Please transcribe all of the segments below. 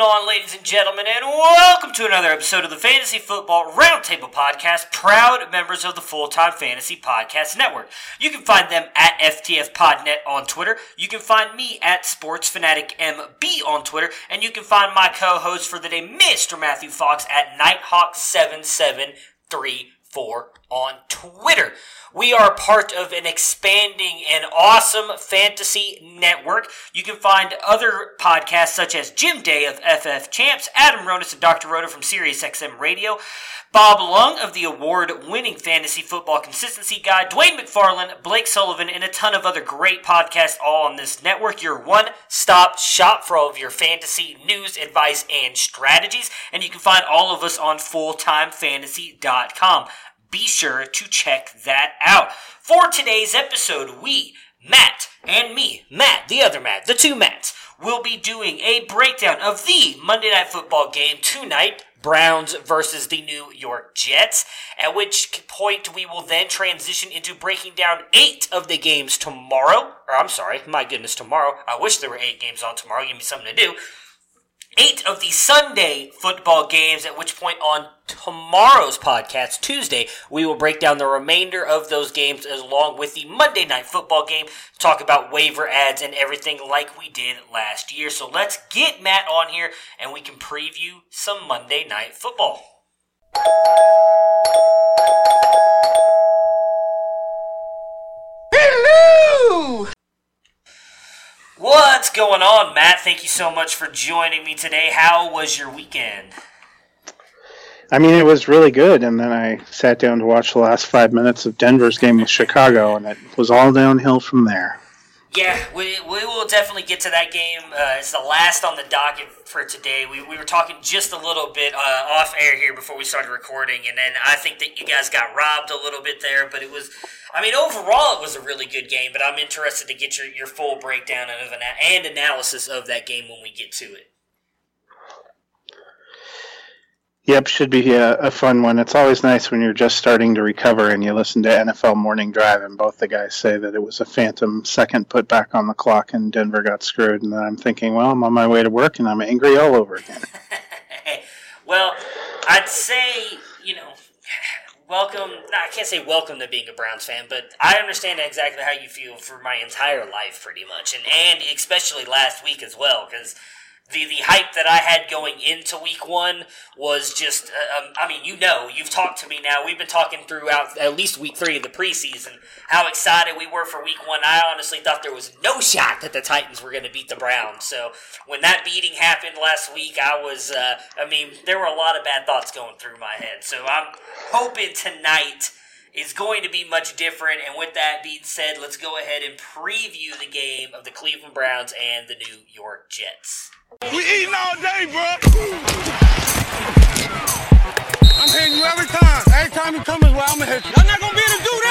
Going on, ladies and gentlemen, and welcome to another episode of the Fantasy Football Roundtable Podcast, proud members of the Full Time Fantasy Podcast Network. You can find them at FTF Podnet on Twitter. You can find me at Sports Fanatic MB on Twitter, and you can find my co-host for the day, Mr. Matthew Fox, at Nighthawk7734 on Twitter. We are part of an expanding and awesome fantasy network. You can find other podcasts such as Jim Day of FF Champs, Adam Ronis and Dr. Roto from SiriusXM Radio, Bob Lung of the award-winning Fantasy Football Consistency Guide, Dwain McFarland, Blake Sullivan, and a ton of other great podcasts all on this network. Your one-stop shop for all of your fantasy news, advice, and strategies. And you can find all of us on fulltimefantasy.com be sure to check that out. For today's episode, we, Matt, and me, Matt, the other Matt, the two Matts, will be doing a breakdown of the Monday Night Football game tonight. Browns versus the New York Jets, at which point we will then transition into breaking down eight of the games tomorrow. Or, I'm sorry, my goodness, tomorrow. I wish there were eight games on tomorrow. Give me something to do eight of the Sunday football games, at which point on tomorrow's podcast, Tuesday, we will break down the remainder of those games along with the Monday night football game, talk about waiver ads and everything like we did last year. So let's get Matt on here and we can preview some Monday night football. What's going on, Matt? Thank you so much for joining me today. How was your weekend? I mean, it was really good, and then I sat down to watch the last five minutes of Denver's game with Chicago, and it was all downhill from there. Yeah, we, we will definitely get to that game. Uh, it's the last on the docket for today. We, we were talking just a little bit uh, off air here before we started recording, and then I think that you guys got robbed a little bit there, but it was, I mean, overall it was a really good game, but I'm interested to get your, your full breakdown of an, and analysis of that game when we get to it. Yep, should be a, a, fun one. It's always nice when you're just starting to recover and you listen to NFL Morning Drive, and both the guys say that it was a phantom second put back on the clock and Denver got screwed. And then I'm thinking, well, I'm on my way to work and I'm angry all over again. well, I'd say, you know, welcome. I can't say welcome to being a Browns fan, but I understand exactly how you feel for my entire life, pretty much, and and especially last week as well, because the the hype that I had going into week one was just. Uh, um, I mean, you know, you've talked to me now. We've been talking throughout at least week three of the preseason. How excited we were for week one. I honestly thought there was no shot that the Titans were going to beat the Browns. So when that beating happened last week, I was. Uh, I mean, there were a lot of bad thoughts going through my head. So I'm hoping tonight is going to be much different. And with that being said, let's go ahead and preview the game of the Cleveland Browns and the New York Jets. We eating all day, bro. I'm hitting you every time. Every time you come is where I'm gonna hit you. I'm not gonna be able to do that.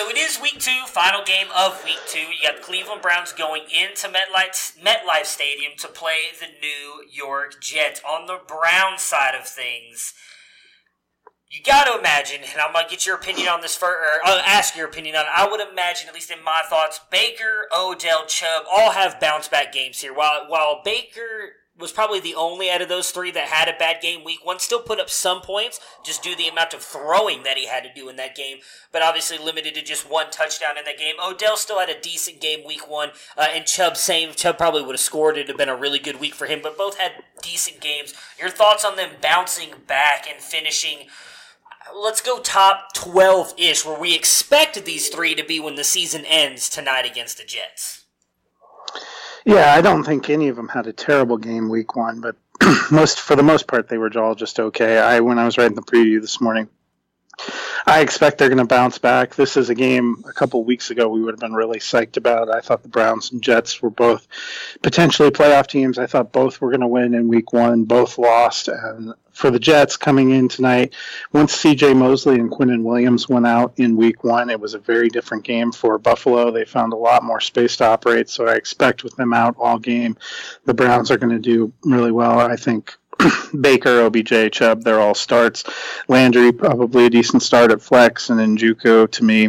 So it is week two, final game of week two. You got Cleveland Browns going into MetLife, MetLife Stadium to play the New York Jets. On the Brown side of things, you got to imagine, and I'm gonna get your opinion on this first, or I'll ask your opinion on. it. I would imagine, at least in my thoughts, Baker, Odell, Chubb all have bounce back games here. While while Baker was probably the only out of those three that had a bad game week one, still put up some points, just due to the amount of throwing that he had to do in that game, but obviously limited to just one touchdown in that game. Odell still had a decent game week one, uh, and Chubb same. Chubb probably would have scored. It'd have been a really good week for him, but both had decent games. Your thoughts on them bouncing back and finishing? Let's go top twelve ish, where we expected these three to be when the season ends tonight against the Jets. Yeah, I don't think any of them had a terrible game week one, but most for the most part they were all just okay. I when I was writing the preview this morning, I expect they're going to bounce back. This is a game a couple weeks ago we would have been really psyched about. I thought the Browns and Jets were both potentially playoff teams. I thought both were going to win in week one. Both lost. And for the Jets coming in tonight, once CJ Mosley and Quinnen Williams went out in week one, it was a very different game for Buffalo. They found a lot more space to operate. So I expect with them out all game, the Browns are going to do really well. I think Baker, OBJ, Chubb, they're all starts. Landry, probably a decent start at flex, and Njoku, to me,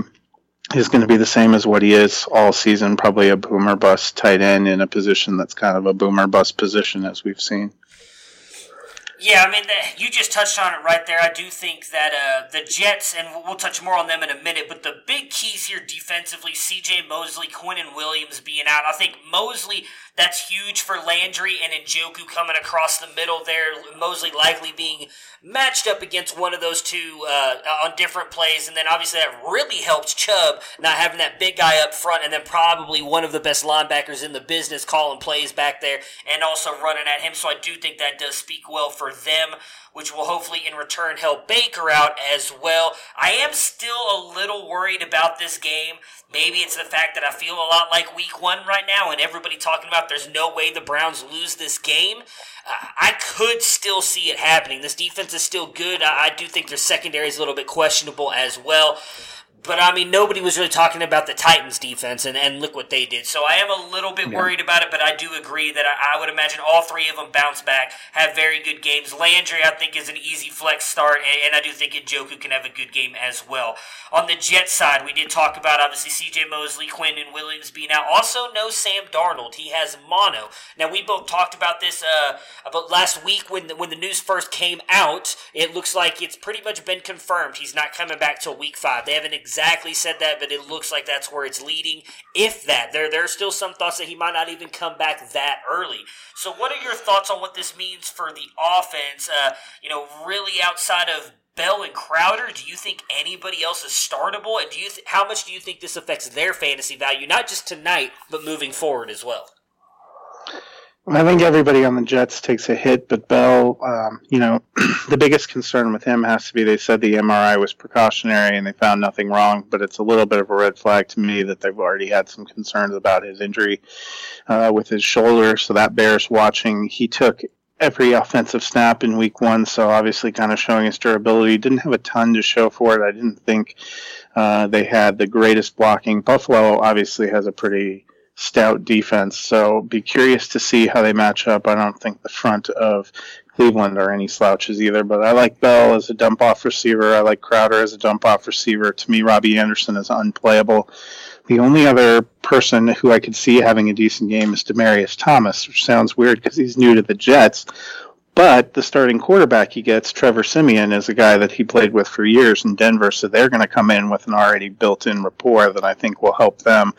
is going to be the same as what he is all season, probably a boomer bust tight end in a position that's kind of a boomer bust position, as we've seen. Yeah, I mean, the, you just touched on it right there. I do think that uh, the Jets, and we'll touch more on them in a minute, but the big keys here defensively, CJ Mosley, Quinnen Williams being out. I think Mosley that's huge for Landry and Njoku coming across the middle there. Mosley likely being matched up against one of those two uh, on different plays. And then obviously that really helps Chubb not having that big guy up front and then probably one of the best linebackers in the business calling plays back there and also running at him. So I do think that does speak well for them which will hopefully in return help Baker out as well. I am still a little worried about this game. Maybe it's the fact that I feel a lot like week one right now and everybody talking about there's no way the Browns lose this game. Uh, I could still see it happening. This defense is still good. I, I do think their secondary is a little bit questionable as well. But I mean, nobody was really talking about the Titans' defense, and, and look what they did. So I am a little bit yeah. worried about it, but I do agree that I, I, would imagine all three of them bounce back, have very good games. Landry, I think, is an easy flex start, and, and I do think Njoku can have a good game as well. On the Jet side, we did talk about obviously C.J. Mosley, Quinnen Williams being out. Also, no Sam Darnold. He has mono. Now we both talked about this uh, about last week when the, when the news first came out. It looks like it's pretty much been confirmed. He's not coming back till week five. They haven't exactly said that, but it looks like that's where it's leading. If that, there there are still some thoughts that he might not even come back that early. So, what are your thoughts on what this means for the offense? Uh, you know, really outside of Bell and Crowder, do you think anybody else is startable? And do you th- how much do you think this affects their fantasy value, not just tonight, but moving forward as well? I think everybody on the Jets takes a hit, but Bell, um, you know, the biggest concern with him has to be they said the MRI was precautionary and they found nothing wrong, but it's a little bit of a red flag to me that they've already had some concerns about his injury uh, with his shoulder, so that bears watching. He took every offensive snap in week one, so obviously kind of showing his durability. Didn't have a ton to show for it. I didn't think uh, they had the greatest blocking. Buffalo obviously has a pretty stout defense. So be curious to see how they match up. I don't think the front of Cleveland are any slouches either, but I like Bell as a dump off receiver. I like Crowder as a dump off receiver. To me, Robbie Anderson is unplayable. The only other person who I could see having a decent game is Demaryius Thomas, which sounds weird because he's new to the Jets. But the starting quarterback he gets, Trevor Siemian, is a guy that he played with for years in Denver, so they're going to come in with an already built in rapport that I think will help them.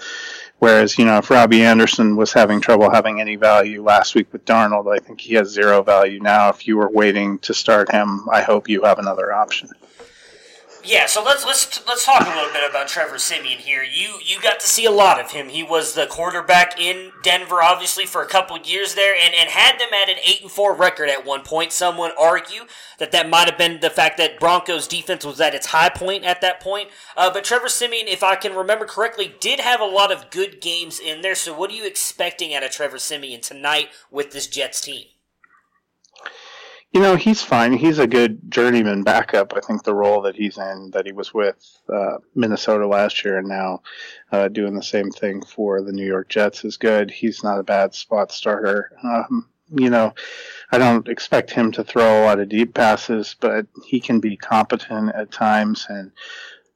Whereas, you know, if Robbie Anderson was having trouble having any value last week with Darnold, I think he has zero value now. If you were waiting to start him, I hope you have another option. Yeah, so let's let's let's talk a little bit about Trevor Siemian here. You you got to see a lot of him. He was the quarterback in Denver, obviously, for a couple years there, and, and had them at an eight and four record at one point. Some would argue that that might have been the fact that Broncos defense was at its high point at that point. Uh, but Trevor Siemian, if I can remember correctly, did have a lot of good games in there. So what are you expecting out of Trevor Siemian tonight with this Jets team? You know, he's fine. He's a good journeyman backup. I think the role that he's in, that he was with uh, Minnesota last year and now uh, doing the same thing for the New York Jets is good. He's not a bad spot starter. Um, you know, I don't expect him to throw a lot of deep passes, but he can be competent at times. And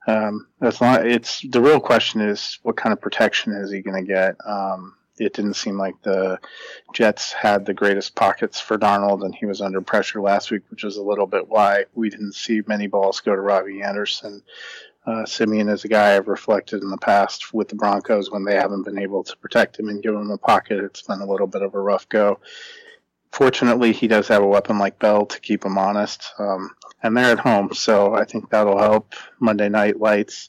um, as long, it's the real question is what kind of protection is he going to get? Um, it didn't seem like the Jets had the greatest pockets for Darnold, and he was under pressure last week, which is a little bit why we didn't see many balls go to Robbie Anderson. Uh, Siemian is a guy I've reflected in the past with the Broncos when they haven't been able to protect him and give him a pocket. It's been a little bit of a rough go. fortunately, he does have a weapon like Bell to keep him honest. Um, and they're at home, so I think that'll help Monday night lights.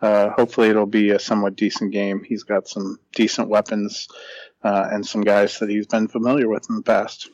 Uh, hopefully, it'll be a somewhat decent game. He's got some decent weapons uh, and some guys that he's been familiar with in the past.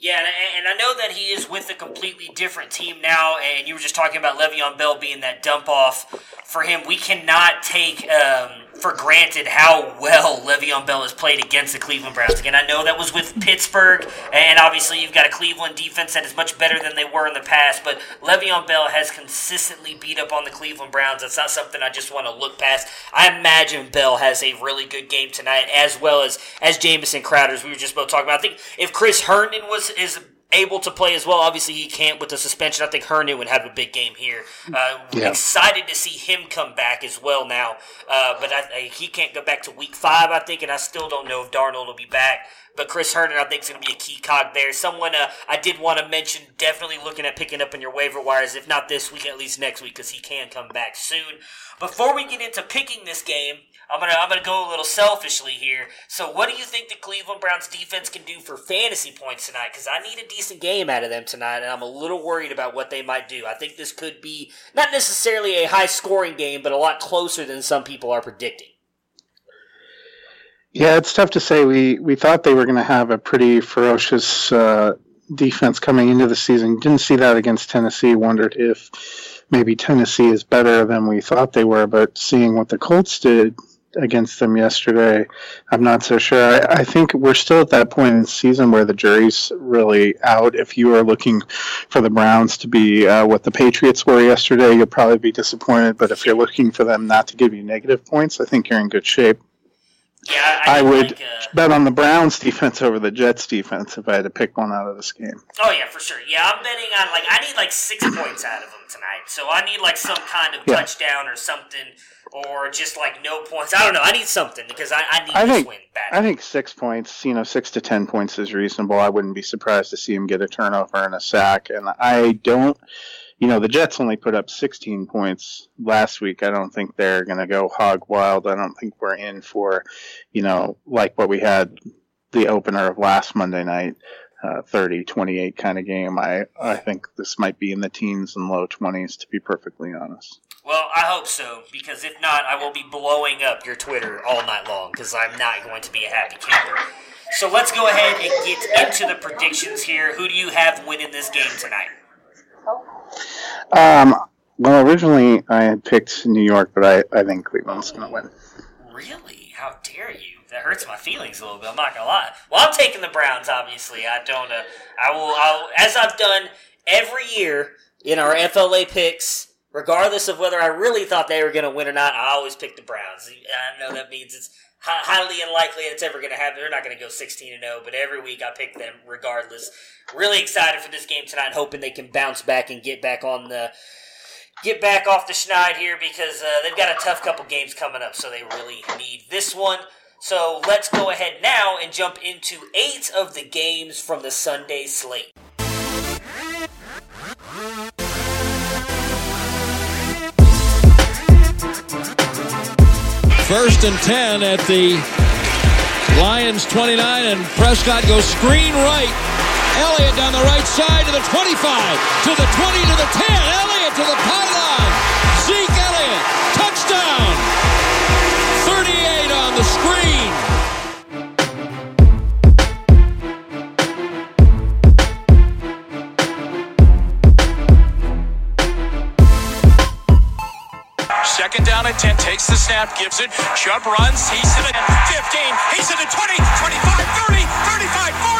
Yeah, and, and I know that he is with a completely different team now, and you were just talking about Le'Veon Bell being that dump off for him. We cannot take um, for granted how well Le'Veon Bell has played against the Cleveland Browns. Again, I know that was with Pittsburgh, and obviously you've got a Cleveland defense that is much better than they were in the past, but Le'Veon Bell has consistently beat up on the Cleveland Browns. That's not something I just want to look past. I imagine Bell has a really good game tonight, as well as as Jamison Crowder, as we were just both talking about. I think if Chris Herndon was is able to play as well. Obviously, he can't with the suspension. I think Herndon would have a big game here. Uh, Yeah. Excited to see him come back as well now. Uh, but I, I, he can't go back to week five, I think, and I still don't know if Darnold will be back. But Chris Herndon, I think, is going to be a key cog there. Someone uh, I did want to mention, definitely looking at picking up in your waiver wires, if not this week, at least next week, because he can come back soon. Before we get into picking this game, I'm gonna I'm gonna go a little selfishly here. So, what do you think the Cleveland Browns defense can do for fantasy points tonight? Because I need a decent game out of them tonight, and I'm a little worried about what they might do. I think this could be not necessarily a high scoring game, but a lot closer than some people are predicting. Yeah, it's tough to say. We we thought they were going to have a pretty ferocious uh, defense coming into the season. Didn't see that against Tennessee. Wondered if maybe Tennessee is better than we thought they were. But seeing what the Colts did against them yesterday, I'm not so sure. I, I think we're still at that point in the season where the jury's really out. If you are looking for the Browns to be uh, what the Patriots were yesterday, you'll probably be disappointed. But if you're looking for them not to give you negative points, I think you're in good shape. Yeah, I, I would Like, uh, bet on the Browns defense over the Jets defense if I had to pick one out of this game. oh yeah, for sure. Yeah, I'm betting on like I need like six points out of them tonight. So I need like some kind of Yeah. touchdown or something, or just like no points. I don't know. I need something because I, I need I think win bad. I think six points, you know, six to ten points is reasonable. I wouldn't be surprised to see him get a turnover and a sack. And I don't, you know, the Jets only put up 16 points last week. I don't think they're going to go hog wild. I don't think we're in for, you know, like what we had the opener of last Monday night. Uh, 30 28 kind of game. I, I think this might be in the teens and low 20s, to be perfectly honest. Well, I hope so, because if not, I will be blowing up your Twitter all night long, because I'm not going to be a happy camper. So let's go ahead and get into the predictions here. Who do you have winning this game tonight? Um, well, originally I had picked New York, but I, I think Cleveland's going to win. Really? How dare you? That hurts my feelings a little bit. I'm not gonna lie. Well, I'm taking the Browns. Obviously, I don't. Uh, I will. I'll, as I've done every year in our FLA picks, regardless of whether I really thought they were to win or not. I always pick the Browns. I know that means it's highly unlikely it's ever going to happen. They're not going to go 16 and 0, but every week I pick them regardless. Really excited for this game tonight, hoping they can bounce back and get back on the get back off the schneid here because uh, they've got a tough couple games coming up, so they really need this one. So let's go ahead now and jump into eight of the games from the Sunday slate. First and 10 at the Lions 29, and Prescott goes screen right. Elliott down the right side to the 25, to the 20, to the 10. Elliott to the pylon. Zeke Elliott, touchdown. Second down at 10, takes the snap, gives it. Chubb runs, he's in it 15, he's in it 20, 25, 30, 35, 40,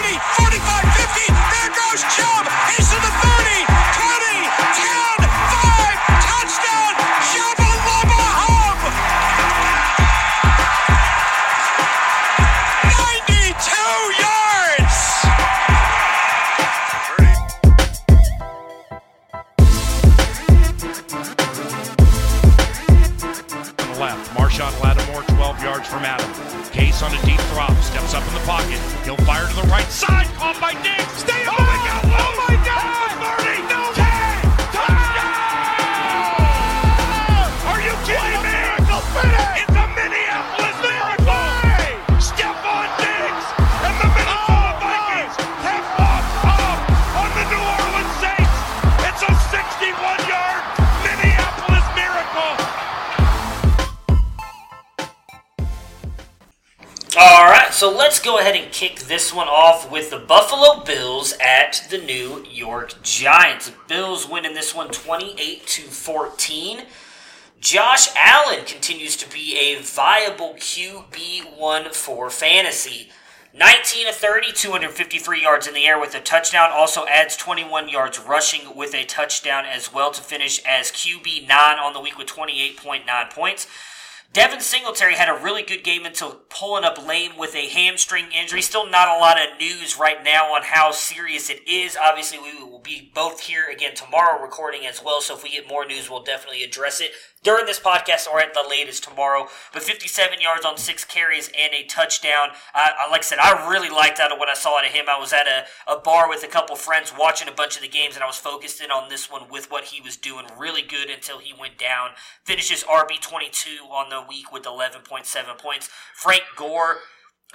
pocket. He'll fire to the right side. Caught by Nick. So let's go ahead and kick this one off with the Buffalo Bills at the New York Giants. Bills winning this one 28 to 14. Josh Allen continues to be a viable QB1 for fantasy. 19 of 30, 253 yards in the air with a touchdown. Also adds 21 yards rushing with a touchdown as well to finish as QB9 on the week with 28.9 points. Devin Singletary had a really good game until pulling up lame with a hamstring injury. Still not a lot of news right now on how serious it is. Obviously, we will be both here again tomorrow recording as well. So if we get more news, we'll definitely address it during this podcast or at the latest tomorrow. But 57 yards on six carries and a touchdown. I, like I said, I really liked out of what I saw out of him. I was at a, a bar with a couple friends watching a bunch of the games, and I was focused in on this one with what he was doing. Really good until he went down. Finishes RB 22 on the week with 11.7 points. Frank Gore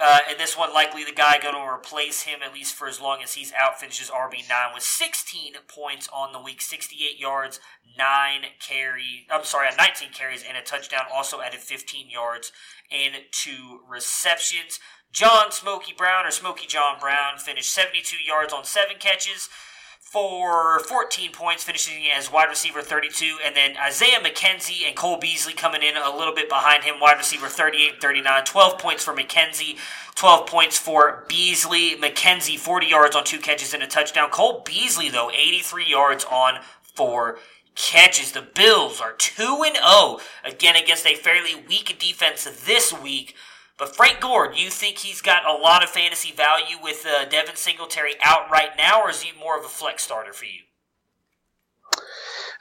uh, and this one, likely the guy going to replace him at least for as long as he's out. Finishes RB nine with 16 points on the week, 68 yards, nine carry. I'm sorry, 19 carries and a touchdown. Also added 15 yards and two receptions. John Smokey Brown or Smokey John Brown finished 72 yards on seven catches for 14 points, finishing as wide receiver 32. And then Isaiah McKenzie and Cole Beasley coming in a little bit behind him, wide receiver 38 39. 12 points for McKenzie, 12 points for Beasley. McKenzie, 40 yards on two catches and a touchdown. Cole Beasley, though, 83 yards on four catches. The Bills are 2 and 0 again against a fairly weak defense this week. But Frank Gore, do you think he's got a lot of fantasy value with uh, Devin Singletary out right now, or is he more of a flex starter for you?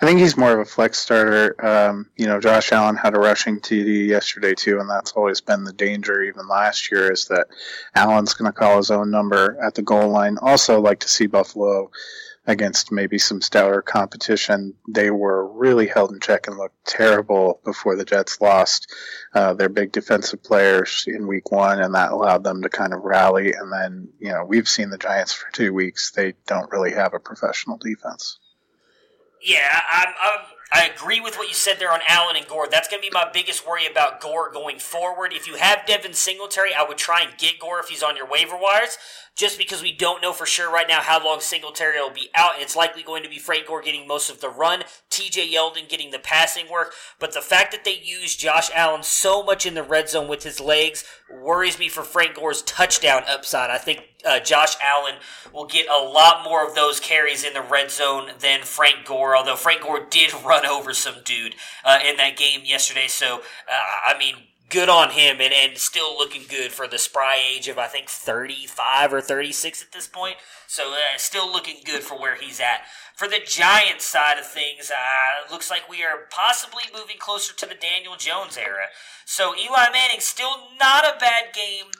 I think he's more of a flex starter. Um, you know, Josh Allen had a rushing TD yesterday too, and that's always been the danger. Even last year, is that Allen's going to call his own number at the goal line. Also, like to see Buffalo against maybe some stouter competition. They were really held in check and looked terrible before the Jets lost uh, their big defensive players in week one, and that allowed them to kind of rally. And then, you know, we've seen the Giants for two weeks. They don't really have a professional defense. Yeah, I'm, I'm I agree with what you said there on Allen and Gore. That's going to be my biggest worry about Gore going forward. If you have Devin Singletary, I would try and get Gore if he's on your waiver wires just because we don't know for sure right now how long Singletary will be out. And It's likely going to be Frank Gore getting most of the run, TJ Yeldon getting the passing work. But the fact that they use Josh Allen so much in the red zone with his legs worries me for Frank Gore's touchdown upside. I think uh, Josh Allen will get a lot more of those carries in the red zone than Frank Gore, although Frank Gore did run over some dude uh, in that game yesterday. So, uh, I mean, good on him and, and still looking good for the spry age of I think 35 or 36 at this point. So uh, still looking good for where he's at. For the Giants side of things, uh, looks like we are possibly moving closer to the Daniel Jones era. So Eli Manning still not a bad game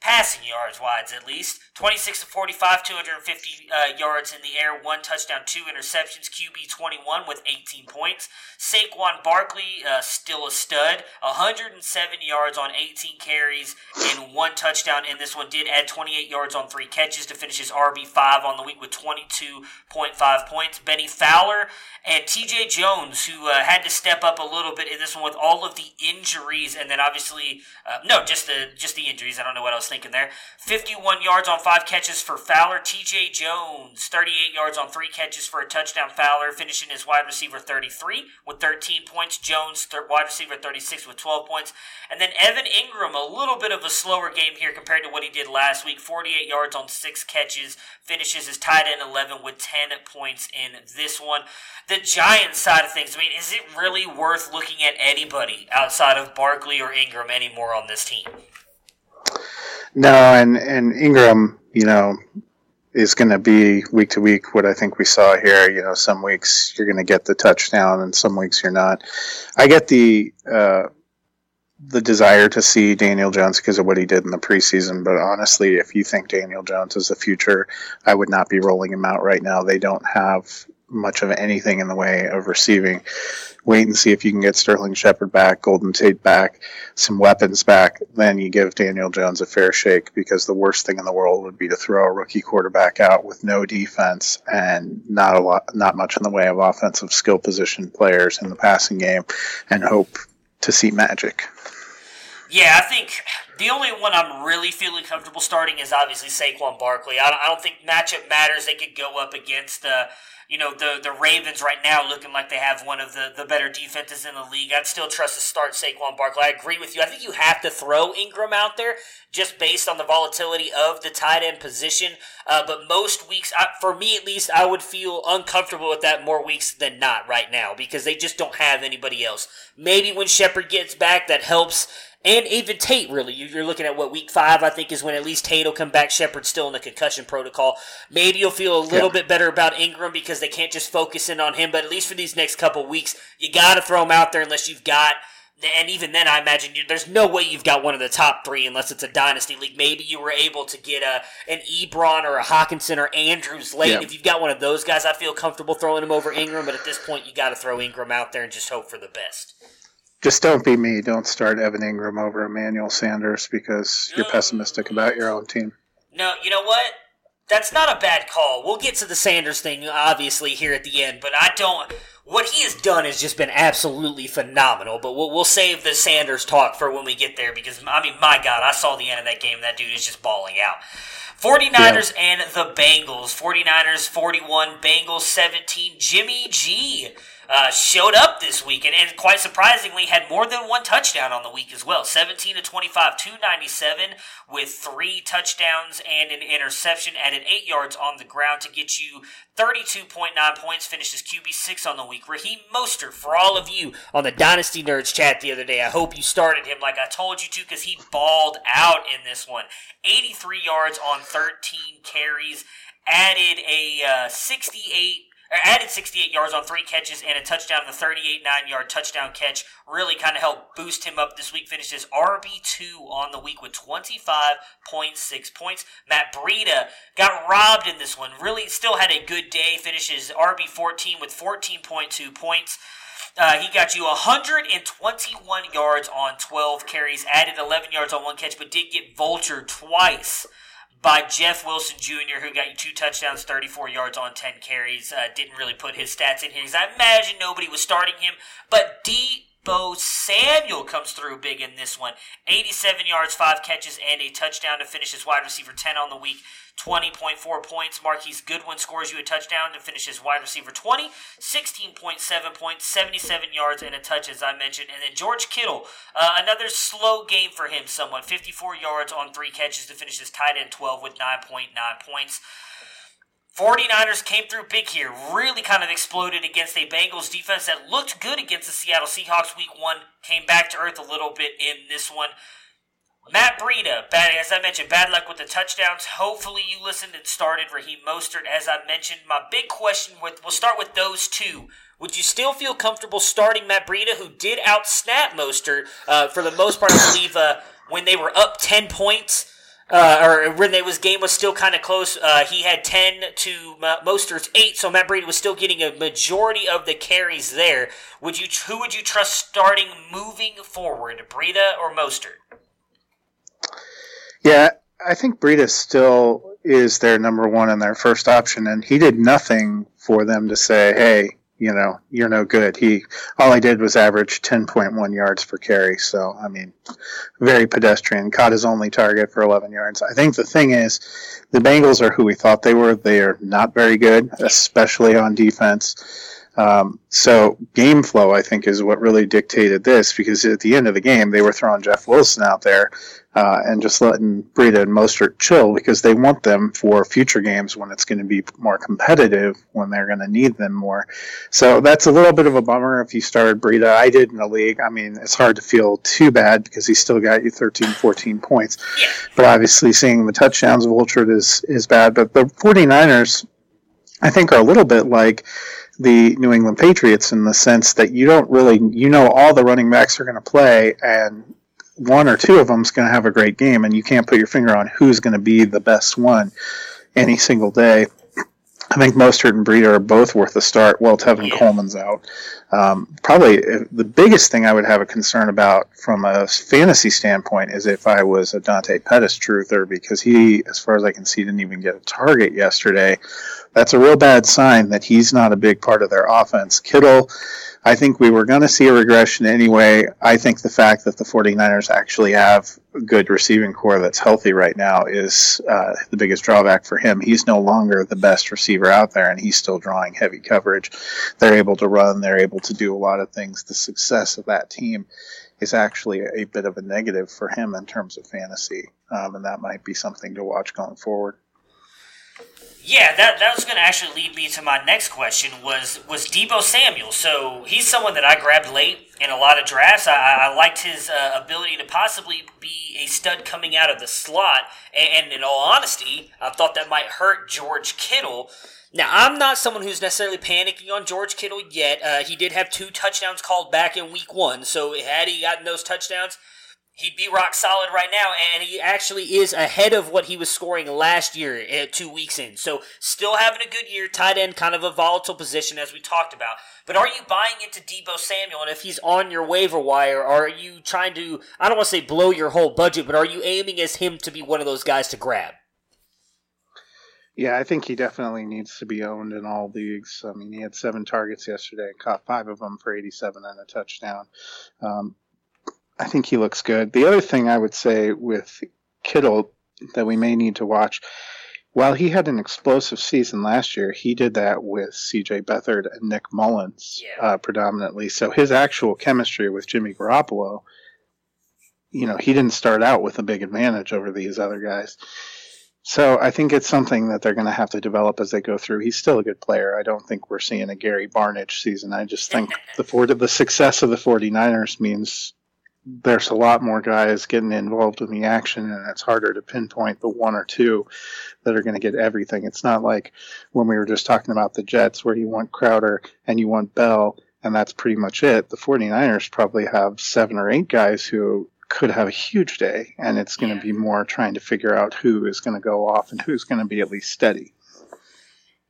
passing yards wise at least. 26 to 45, 250 uh, yards in the air, one touchdown, two interceptions. QB 21 with 18 points. Saquon Barkley uh, still a stud, 107 yards on 18 carries and one touchdown. And this one did add 28 yards on three catches to finish his RB five on the week with 22.5 points. Bennie Fowler and T.J. Jones, who uh, had to step up a little bit in this one with all of the injuries, and then obviously uh, no, just the just the injuries. I don't know what was thinking there. 51 yards on five catches for Fowler. TJ Jones, 38 yards on three catches for a touchdown. Fowler finishing as wide receiver 33 with 13 points. Jones, wide receiver 36 with 12 points. And then Evan Engram, a little bit of a slower game here compared to what he did last week. 48 yards on six catches. Finishes as tight end 11 with 10 points in this one. The Giants side of things, I mean, is it really worth looking at anybody outside of Barkley or Engram anymore on this team? No, and and Engram, you know, is going to be week to week what I think we saw here. You know, some weeks you're going to get the touchdown, and some weeks you're not. I get the uh, the desire to see Daniel Jones because of what he did in the preseason, but honestly, if you think Daniel Jones is the future, I would not be rolling him out right now. They don't have much of anything in the way of receiving wait and see if you can get Sterling Shepard back, Golden Tate back, some weapons back. Then you give Daniel Jones a fair shake because the worst thing in the world would be to throw a rookie quarterback out with no defense and not a lot, not much in the way of offensive skill position players in the passing game, and hope to see magic. Yeah, I think the only one I'm really feeling comfortable starting is obviously Saquon Barkley. I don't, think matchup matters. They could go up against uh, you know the the Ravens right now, looking like they have one of the, the better defenses in the league. I'd still trust to start Saquon Barkley. I agree with you. I think you have to throw Engram out there just based on the volatility of the tight end position. Uh, but most weeks, I, for me at least, I would feel uncomfortable with that more weeks than not right now because they just don't have anybody else. Maybe when Shepard gets back, that helps and even Tate, really. You're looking at what week five, I think, is when at least Tate will come back. Shepard's still in the concussion protocol. Maybe you'll feel a little yeah. bit better about Engram because they can't just focus in on him. But at least for these next couple weeks, you got to throw him out there unless you've got. And even then, I imagine you, there's no way you've got one of the top three unless it's a dynasty league. Maybe you were able to get a an Ebron or a Hockenson or Andrews late. Yeah. If you've got one of those guys, I feel comfortable throwing him over Engram. But at this point, you got to throw Engram out there and just hope for the best just don't be me. Don't start Evan Engram over Emmanuel Sanders because you're pessimistic about your own team. No, you know what? That's not a bad call. We'll get to the Sanders thing obviously here at the end, but I don't. What he has done has just been absolutely phenomenal. But we'll, we'll save the Sanders talk for when we get there because I mean, my God, I saw the end of that game. That dude is just bawling out. 49ers yeah. and the Bengals. 49ers 41, Bengals 17. Jimmy G uh, showed up this week and, and quite surprisingly had more than one touchdown on the week as well. 17 to 25 297 with three touchdowns and an interception added eight yards on the ground to get you 32.9 points finishes qb6 on the week. Raheem mostert for all of you on the dynasty nerds chat the other day i hope you started him like i told you to because he balled out in this one. 83 yards on 13 carries added a uh, 68 added 68 yards on three catches and a touchdown, the 38 nine yard touchdown catch really kind of helped boost him up this week. Finishes RB2 on the week with 25.6 points. Matt Breida got robbed in this one. Really still had a good day. Finishes RB14 with 14.2 points. Uh, he got you 121 yards on 12 carries, added 11 yards on one catch, but did get vultured twice by Jeff Wilson Jr., who got you two touchdowns, 34 yards on 10 carries. Uh, didn't really put his stats in here because I imagine nobody was starting him. But Deebo Samuel comes through big in this one. 87 yards, 5 catches, and a touchdown to finish his wide receiver 10 on the week. 20.4 points. Marquise Goodwin scores you a touchdown to finish his wide receiver 20. 16.7 points, 77 yards, and a touch, as I mentioned. And then George Kittle, uh, another slow game for him somewhat. 54 yards on three catches to finish his tight end 12 with 9.9 points. 49ers came through big here, really kind of exploded against a Bengals defense that looked good against the Seattle Seahawks week one, came back to earth a little bit in this one. Matt Breida, bad, as I mentioned, bad luck with the touchdowns. Hopefully, you listened and started Raheem Mostert. As I mentioned, my big question with we'll start with those two. Would you still feel comfortable starting Matt Breida, who did outsnap Mostert uh, for the most part? I believe uh, when they were up ten points, uh, or when they was game was still kind of close. Uh, he had ten to Mostert's eight, so Matt Breida was still getting a majority of the carries there. Would you who would you trust starting moving forward, Breida or Mostert? Yeah, I think Breida still is their number one and their first option, and he did nothing for them to say, "Hey, you know, you're no good." He all he did was average 10.1 yards per carry. So, I mean, very pedestrian. Caught his only target for 11 yards. I think the thing is, the Bengals are who we thought they were. They are not very good, especially on defense. Um, so game flow, I think, is what really dictated this because at the end of the game, they were throwing Jeff Wilson out there uh, and just letting Breida and Mostert chill because they want them for future games when it's going to be more competitive, when they're going to need them more. So that's a little bit of a bummer if you started Breida. I did in the league. I mean, it's hard to feel too bad because he still got you 13, 14 points. But obviously, seeing the touchdowns of Ultra is, is bad. But the 49ers, I think, are a little bit like the New England Patriots in the sense that you don't really you know all the running backs are going to play and one or two of them is going to have a great game and you can't put your finger on who's going to be the best one any single day. I think Mostert and Breida are both worth a start Well, Tevin Coleman's out. Um, probably uh, the biggest thing I would have a concern about from a fantasy standpoint is if I was a Dante Pettis truther because he, as far as I can see, didn't even get a target yesterday. That's a real bad sign that he's not a big part of their offense. Kittle I think we were going to see a regression anyway. I think the fact that the 49ers actually have a good receiving core that's healthy right now is uh, the biggest drawback for him. He's no longer the best receiver out there, and he's still drawing heavy coverage. They're able to run, they're able to do a lot of things. The success of that team is actually a bit of a negative for him in terms of fantasy, um, and that might be something to watch going forward. Yeah, that, that was going to actually lead me to my next question was was Deebo Samuel. So he's someone that I grabbed late in a lot of drafts. I, I liked his uh, ability to possibly be a stud coming out of the slot. And, and in all honesty, I thought that might hurt George Kittle. Now, I'm not someone who's necessarily panicking on George Kittle yet. Uh, he did have two touchdowns called back in week one. So had he gotten those touchdowns, he'd be rock solid right now, and he actually is ahead of what he was scoring last year uh, two weeks in. So still having a good year, tight end, kind of a volatile position as we talked about. But are you buying into Deebo Samuel? And if he's on your waiver wire, are you trying to, I don't want to say blow your whole budget, but are you aiming as him to be one of those guys to grab? Yeah, I think he definitely needs to be owned in all leagues. I mean, he had seven targets yesterday and caught five of them for 87 and a touchdown. Um, I think he looks good. The other thing I would say with Kittle that we may need to watch, while he had an explosive season last year, he did that with C.J. Beathard and Nick Mullens Yeah. uh, predominantly. So his actual chemistry with Jimmy Garoppolo, you know, he didn't start out with a big advantage over these other guys. So I think it's something that they're going to have to develop as they go through. He's still a good player. I don't think we're seeing a Gary Barnidge season. I just think the the success of the 49ers means there's a lot more guys getting involved in the action, and it's harder to pinpoint the one or two that are going to get everything. It's not like when we were just talking about the Jets, where you want Crowder and you want Bell, and that's pretty much it. The 49ers probably have seven or eight guys who could have a huge day, and it's going to be more trying to figure out who is going to go off and who's going to be at least steady.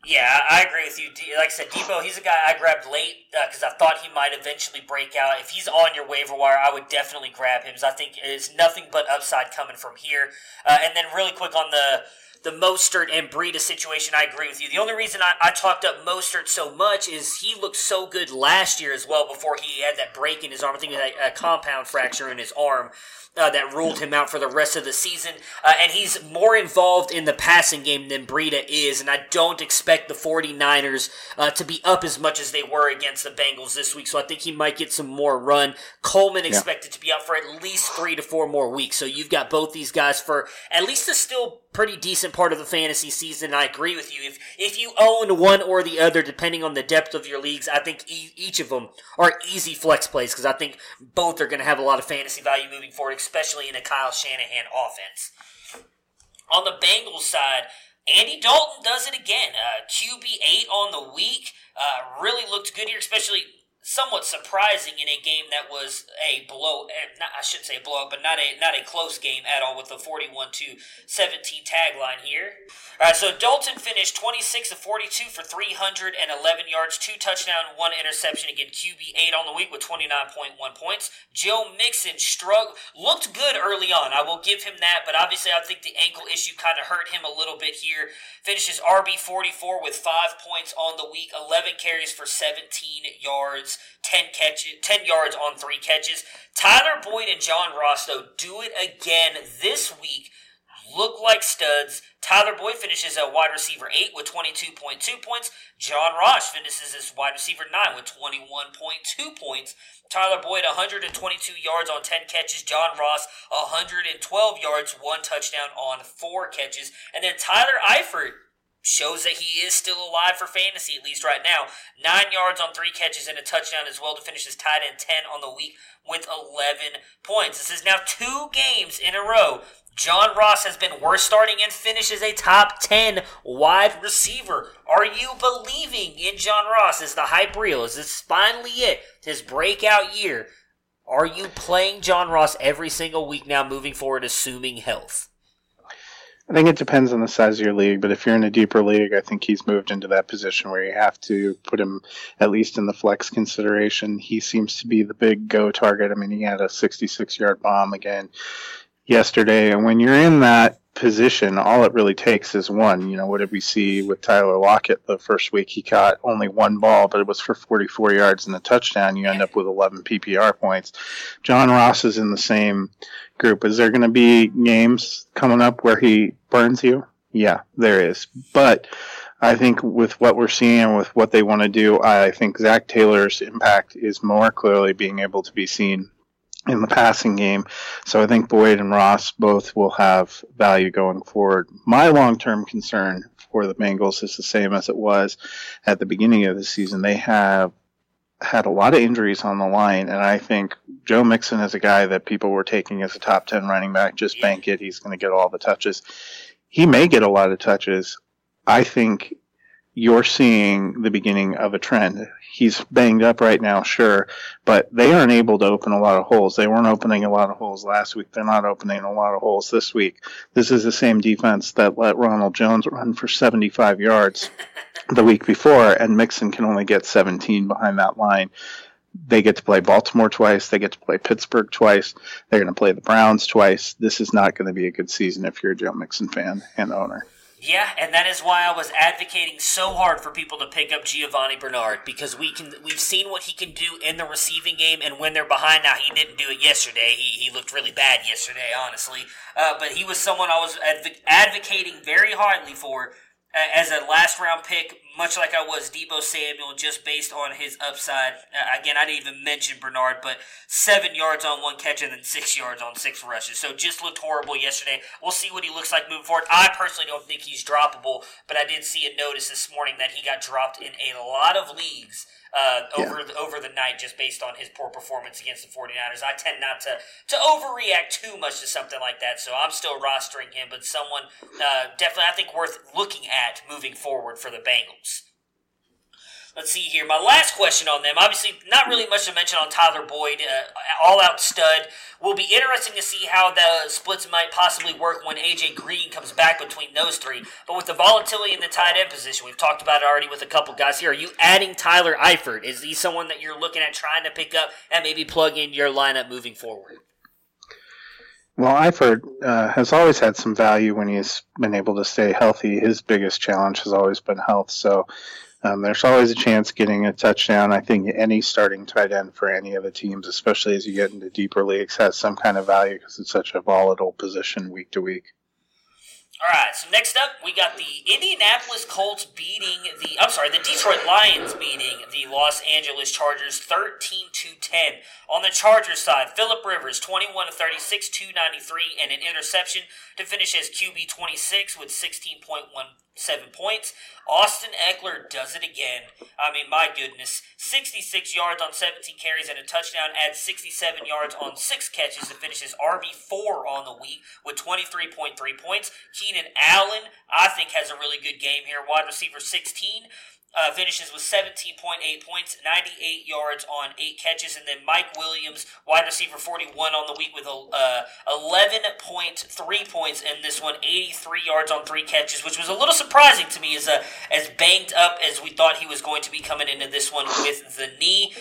Yeah, I agree with you. Like I said, Deebo, he's a guy I grabbed late because I thought he might eventually break out. If he's on your waiver wire, I would definitely grab him. I think it's nothing but upside coming from here. Uh, and then, really quick on the the Mostert and Breida situation, I agree with you. The only reason I, I talked up Mostert so much is he looked so good last year as well before he had that break in his arm. I think he had a, compound fracture in his arm. Uh, that ruled him out for the rest of the season. Uh, and he's more involved in the passing game than Breida is. And I don't expect the 49ers uh, to be up as much as they were against the Bengals this week. So I think he might get some more run. Coleman expected to be out for at least three to four more weeks. So you've got both these guys for at least a still pretty decent part of the fantasy season. I agree with you. If if you own one or the other, depending on the depth of your leagues, I think e- each of them are easy flex plays because I think both are going to have a lot of fantasy value moving forward, especially in a Kyle Shanahan offense. On the Bengals side, Andy Dalton does it again. Uh, QB eight on the week. Uh, really looked good here, especially somewhat surprising in a game that was a blow. eh, Not, I shouldn't say a blowout, but not a not a close game at all with the 41 to 17 tagline here. All right, so Dalton finished 26 of 42 for 311 yards, two touchdown, one interception. Again, QB eight on the week with 29.1 points. Joe Mixon struggled, looked good early on. I will give him that, but obviously I think the ankle issue kind of hurt him a little bit here. Finishes RB 44 with five points on the week, 11 carries for 17 yards, 10 catches, 10 yards on three catches. Tyler Boyd and John Ross though do it again this week look like studs. Tyler Boyd finishes at wide receiver 8 with 22.2 points. John Ross finishes as wide receiver 9 with 21.2 points. Tyler Boyd 122 yards on 10 catches. John Ross 112 yards, one touchdown on four catches. And then Tyler Eifert shows that he is still alive for fantasy, at least right now. Nine yards on three catches and a touchdown as well to finish his tight end 10 on the week with 11 points. This is now two games in a row. John Ross has been worse starting and finishes a top 10 wide receiver. Are you believing in John Ross? Is the hype real? Is this finally it? His breakout year? Are you playing John Ross every single week now moving forward, assuming health? I think it depends on the size of your league, but if you're in a deeper league, I think he's moved into that position where you have to put him at least in the flex consideration. He seems to be the big go target. I mean, he had a 66 yard bomb again yesterday, and when you're in that position, all it really takes is one. You know, what did we see with Tyler Lockett the first week? He caught only one ball, but it was for 44 yards and a touchdown. You end up with 11 PPR points. John Ross is in the same group. Is there going to be games coming up where he burns you? Yeah, there is. But I think with what we're seeing and with what they want to do, I think Zac Taylor's impact is more clearly being able to be seen in the passing game. So I think Boyd and Ross both will have value going forward. My long term concern for the Bengals is the same as it was at the beginning of the season. They have had a lot of injuries on the line, and I think Joe Mixon is a guy that people were taking as a top 10 running back. Just bank it. He's going to get all the touches. He may get a lot of touches. I think you're seeing the beginning of a trend. He's banged up right now, sure, but they aren't able to open a lot of holes. They weren't opening a lot of holes last week. They're not opening a lot of holes this week. This is the same defense that let Ronald Jones run for 75 yards the week before, and Mixon can only get 17 behind that line. They get to play Baltimore twice. They get to play Pittsburgh twice. They're going to play the Browns twice. This is not going to be a good season if you're a Joe Mixon fan and owner. Yeah, and that is why I was advocating so hard for people to pick up Giovani Bernard because we can we've seen what he can do in the receiving game and when they're behind. Now he didn't do it yesterday. He, he looked really bad yesterday, honestly. Uh, but he was someone I was adv- advocating very hardly for as a last round pick, much like I was Deebo Samuel, just based on his upside. Uh, again, I didn't even mention Bernard, but seven yards on one catch and then six yards on six rushes. So just looked horrible yesterday. We'll see what he looks like moving forward. I personally don't think he's droppable, but I did see a notice this morning that he got dropped in a lot of leagues uh, over yeah. the, over the night just based on his poor performance against the 49ers. I tend not to to overreact too much to something like that, so I'm still rostering him, but someone uh, definitely I think worth looking at moving forward for the Bengals. Let's see here. My last question on them. Obviously, not really much to mention on Tyler Boyd. Uh, all out stud. Will be interesting to see how the splits might possibly work when AJ Green comes back between those three. But with the volatility in the tight end position, we've talked about it already with a couple guys here. Are you adding Tyler Eifert? Is he someone that you're looking at trying to pick up and maybe plug in your lineup moving forward? Well, Eifert uh, has always had some value when he's been able to stay healthy. His biggest challenge has always been health. So um, there's always a chance getting a touchdown. I think any starting tight end for any of the teams, especially as you get into deeper leagues, has some kind of value because it's such a volatile position week to week. All right, so next up, we got the Indianapolis Colts beating the, I'm sorry, the Detroit Lions beating the Los Angeles Chargers 13 to 10. On the Chargers side, Philip Rivers, 21 to 36, 293, and an interception to finish as QB 26 with 16.17 points. Austin Ekeler does it again. I mean, my goodness. 66 yards on 17 carries and a touchdown, adds 67 yards on 6 catches to finish his RB4 on the week with 23.3 points. Keenan Allen, I think, has a really good game here. Wide receiver 16 uh, finishes with 17.8 points, 98 yards on 8 catches, and then Mike Williams, wide receiver 41 on the week with uh, 11.3 points in this one, 83 yards on 3 catches, which was a little surprising to me as, uh, as banged up as we thought he was going to be coming into this one with the knee.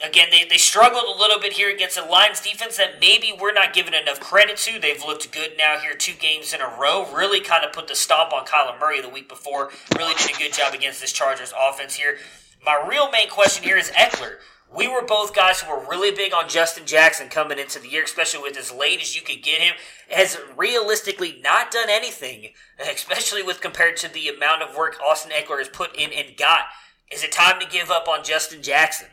Again, they, they struggled a little bit here against a Lions defense that maybe we're not giving enough credit to. They've looked good now here two games in a row. Really kind of put the stomp on Kyler Murray the week before. Really did a good job against this Chargers offense here. My real main question here is Ekeler. We were both guys who were really big on Justin Jackson coming into the year, especially with as late as you could get him. Has realistically not done anything, especially with compared to the amount of work Austin Ekeler has put in and got. Is it time to give up on Justin Jackson?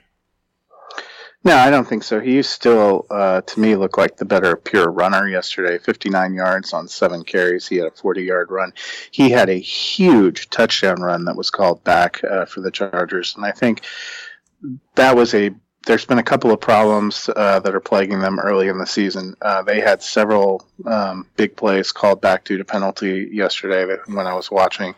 No, I don't think so. He still, uh, to me, looked like the better pure runner yesterday. 59 yards on seven carries. He had a 40 yard run. He had a huge touchdown run that was called back uh, for the Chargers. And I think that was a. There's been a couple of problems uh, that are plaguing them early in the season. Uh, they had several um, big plays called back due to penalty yesterday when I was watching.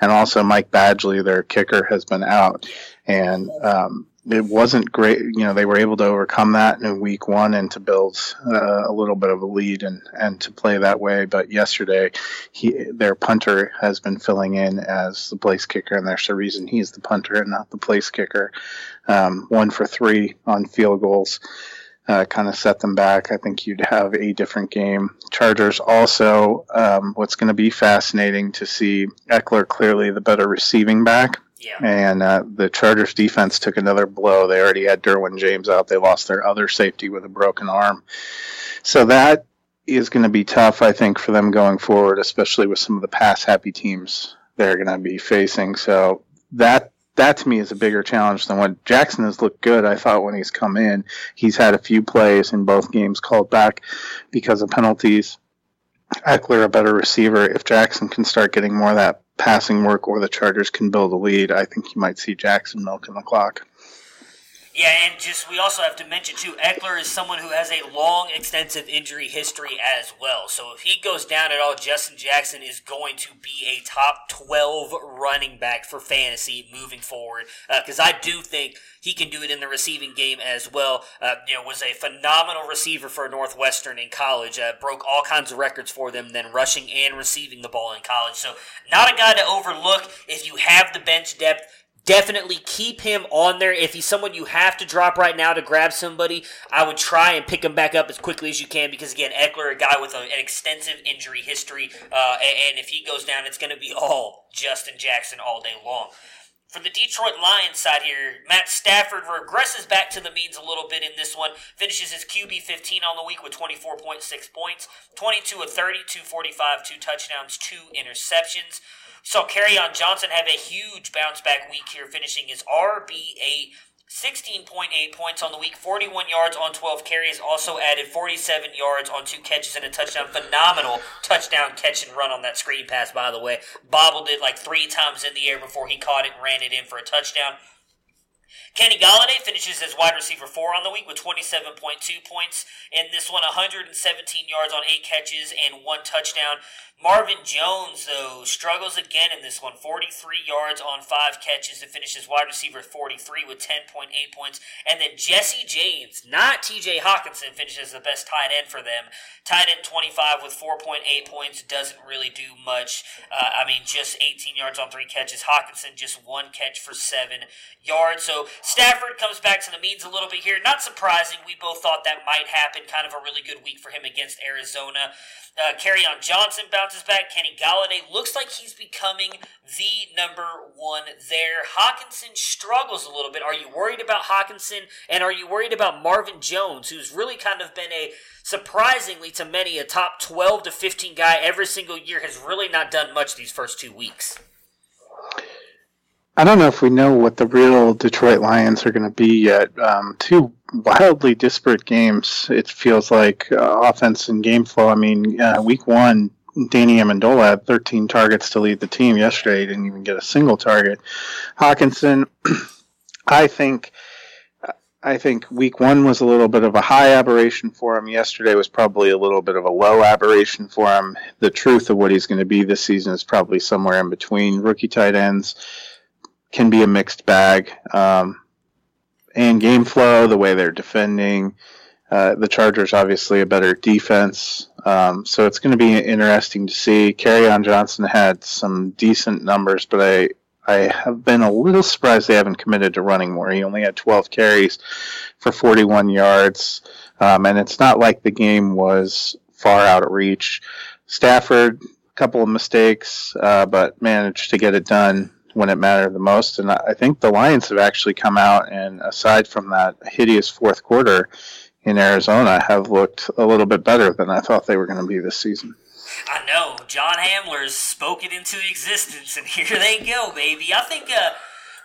And also, Mike Badgley, their kicker, has been out. And um, it wasn't great. You know, they were able to overcome that in week one and to build uh, a little bit of a lead and, and to play that way. But yesterday, he their punter has been filling in as the place kicker, and there's a reason he's the punter and not the place kicker. Um, one for three on field goals. uh, kind of set them back. I think you'd have a different game. Chargers also, um, what's going to be fascinating to see Ekeler clearly the better receiving back. And uh, the Chargers defense took another blow. They already had Derwin James out. They lost their other safety with a broken arm. So that is going to be tough, I think, for them going forward, especially with some of the pass happy teams they're going to be facing. So that that to me is a bigger challenge than what Jackson has looked good. I thought when he's come in, he's had a few plays in both games called back because of penalties. Ekeler a better receiver. If Jackson can start getting more of that passing work or the Chargers can build a lead, I think you might see Jackson milking the clock. Yeah, and just we also have to mention too, Ekeler is someone who has a long, extensive injury history as well. So if he goes down at all, Justin Jackson is going to be a top twelve running back for fantasy moving forward. Because uh, I do think he can do it in the receiving game as well. Uh, you know, was a phenomenal receiver for Northwestern in college. Uh, broke all kinds of records for them, then rushing and receiving the ball in college. So not a guy to overlook if you have the bench depth definitely keep him on there. If he's someone you have to drop right now to grab somebody, I would try and pick him back up as quickly as you can because, again, Ekeler, a guy with a, an extensive injury history, uh, and, and if he goes down, it's going to be all Justin Jackson all day long. For the Detroit Lions side here, Matt Stafford regresses back to the means a little bit in this one. Finishes his QB 15 on the week with 24.6 points, 22 of 30, 245, two touchdowns, two interceptions. Kerryon Johnson have a huge bounce back week here, finishing his RB8 16.8 points on the week, 41 yards on 12 carries, also added 47 yards on two catches and a touchdown. Phenomenal touchdown catch and run on that screen pass, by the way. Bobbled it like three times in the air before he caught it and ran it in for a touchdown. Kenny Golladay finishes as wide receiver four on the week with 27.2 points. In this one, 117 yards on eight catches and one touchdown. Marvin Jones, though, struggles again in this one. 43 yards on five catches to finish as wide receiver 43 with 10.8 points. And then Jesse James, not TJ Hockenson, finishes the best tight end for them. Tight end 25 with 4.8 points. Doesn't really do much. Uh, I mean, just 18 yards on three catches. Hockenson just one catch for seven yards. So Stafford comes back to the means a little bit here. Not surprising. We both thought that might happen. Kind of a really good week for him against Arizona. Uh, on Johnson bounces back. Kenny Golladay looks like he's becoming the number one there. Hockenson struggles a little bit. Are you worried about Hockenson? And are you worried about Marvin Jones, who's really kind of been a surprisingly to many a top 12 to 15 guy every single year, has really not done much these first two weeks? I don't know if we know what the real Detroit Lions are going to be yet. Um, two wildly disparate games. It feels like uh, offense and game flow. I mean, uh, week one, Danny Amendola had 13 targets to lead the team. Yesterday, he didn't even get a single target. Hockenson, I think. I think week one was a little bit of a high aberration for him. Yesterday was probably a little bit of a low aberration for him. The truth of what he's going to be this season is probably somewhere in between. Rookie tight ends can be a mixed bag. Um, and game flow, the way they're defending, uh, the Chargers obviously a better defense. Um, so it's going to be interesting to see. Kerryon Johnson had some decent numbers, but I I have been a little surprised they haven't committed to running more. He only had 12 carries for 41 yards, um, and it's not like the game was far out of reach. Stafford, a couple of mistakes, uh, but managed to get it done when it mattered the most. And I think the Lions have actually come out and, aside from that hideous fourth quarter in Arizona, have looked a little bit better than I thought they were going to be this season. I know. John Hamler's spoke it into existence, and here they go, baby. I think. Uh,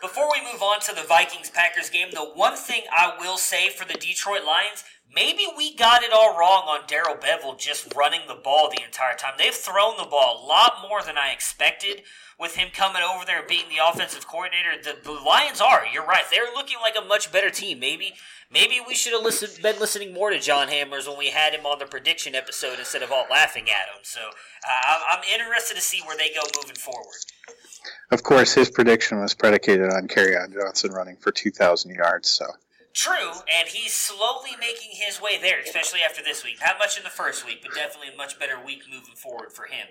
before we move on to the Vikings Packers game, the one thing I will say for the Detroit Lions, maybe we got it all wrong on Darrell Bevell just running the ball the entire time. They've thrown the ball a lot more than I expected with him coming over there and being the offensive coordinator. The, the Lions are. You're right. They're looking like a much better team. Maybe maybe we should have listened, been listening more to John Hamlers when we had him on the prediction episode instead of all laughing at him. So uh, I'm, interested to see where they go moving forward. Of course, his prediction was predicated on Kerryon Johnson running for 2,000 yards. So True, and he's slowly making his way there, especially after this week. Not much in the first week, but definitely a much better week moving forward for him.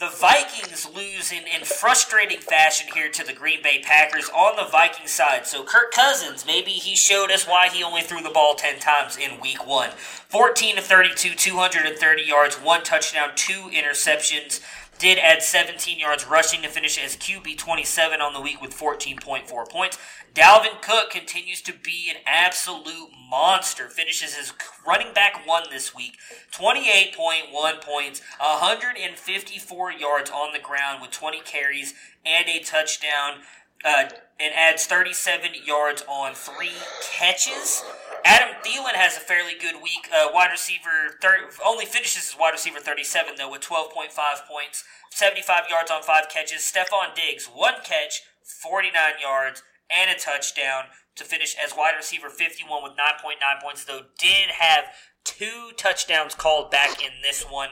The Vikings lose in, in frustrating fashion here to the Green Bay Packers on the Viking side. So Kirk Cousins, maybe he showed us why he only threw the ball 10 times in week one. 14 to 32, 230 yards, one touchdown, two interceptions. Did add 17 yards rushing to finish as QB 27 on the week with 14.4 points. Dalvin Cook continues to be an absolute monster. Finishes his running back one this week. 28.1 points, 154 yards on the ground with 20 carries and a touchdown. Uh, and adds 37 yards on three catches. Adam Thielen has a fairly good week. Uh, wide receiver 30, only finishes as wide receiver 37 though with 12.5 points, 75 yards on five catches. Stefon Diggs one catch, 49 yards and a touchdown to finish as wide receiver 51 with 9.9 points. Though did have two touchdowns called back in this one.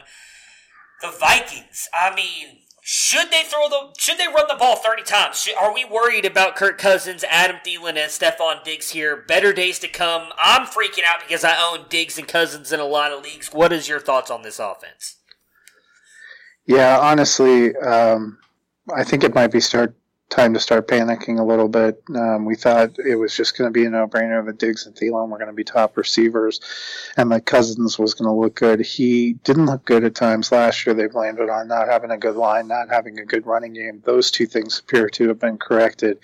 The Vikings. I mean, should they throw the? Should they run the ball thirty times? Should, are we worried about Kirk Cousins, Adam Thielen, and Stefon Diggs here? Better days to come. I'm freaking out because I own Diggs and Cousins in a lot of leagues. What is your thoughts on this offense? Yeah, honestly, um, I think it might be start time to start panicking a little bit. Um, we thought it was just going to be a no-brainer that Diggs and Thielen were going to be top receivers, and that Cousins was going to look good. He didn't look good at times last year. They blamed it on not having a good line, not having a good running game. Those two things appear to have been corrected,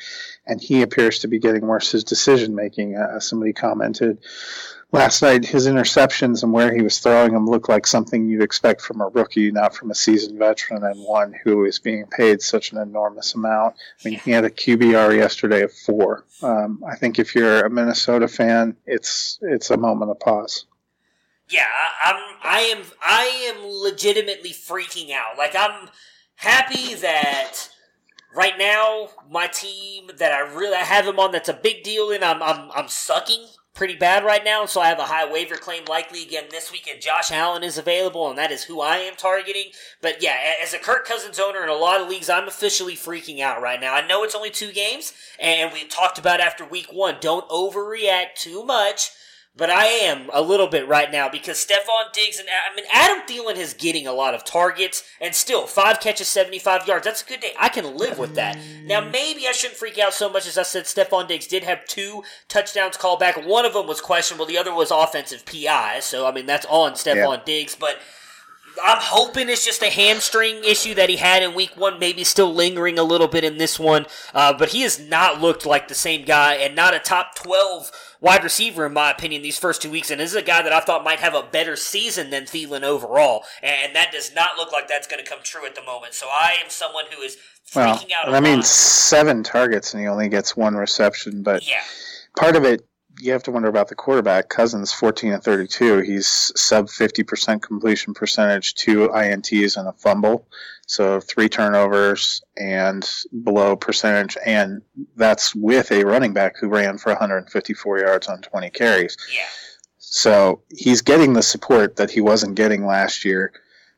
and he appears to be getting worse. His decision making, uh, somebody commented last night his interceptions and where he was throwing them looked like something you'd expect from a rookie, not from a seasoned veteran and one who is being paid such an enormous amount. I mean, he had a QBR yesterday of four. Um, I think if you're a Minnesota fan, it's it's a moment of pause. Yeah, I'm. I am. I am legitimately freaking out. Like I'm happy that right now my team that I really I have him on that's a big deal and I'm I'm I'm sucking pretty bad right now, so I have a high waiver claim likely again this week, and Josh Allen is available, and that is who I am targeting. But yeah, as a Kirk Cousins owner in a lot of leagues, I'm officially freaking out right now. I know it's only two games, and we talked about after week one, don't overreact too much. But I am a little bit right now because Stefon Diggs and I mean Adam Thielen is getting a lot of targets and still five catches, seventy five yards. That's a good day. I can live with that. Now maybe I shouldn't freak out so much as I said. Stefon Diggs did have two touchdowns called back. One of them was questionable. The other was offensive PI. So I mean that's on Stefon Yeah. Diggs, but. I'm hoping it's just a hamstring issue that he had in week one, maybe still lingering a little bit in this one. Uh, but he has not looked like the same guy and not a top 12 wide receiver, in my opinion, these first two weeks. And this is a guy that I thought might have a better season than Thielen overall. And that does not look like that's going to come true at the moment. So I am someone who is Well, freaking out. I mean, seven targets and he only gets one reception, but yeah. part of it you have to wonder about the quarterback. Cousins, 14 and 32. He's sub 50% completion percentage, two INTs and a fumble. So three turnovers and below percentage. And that's with a running back who ran for 154 yards on 20 carries. Yeah. So he's getting the support that he wasn't getting last year.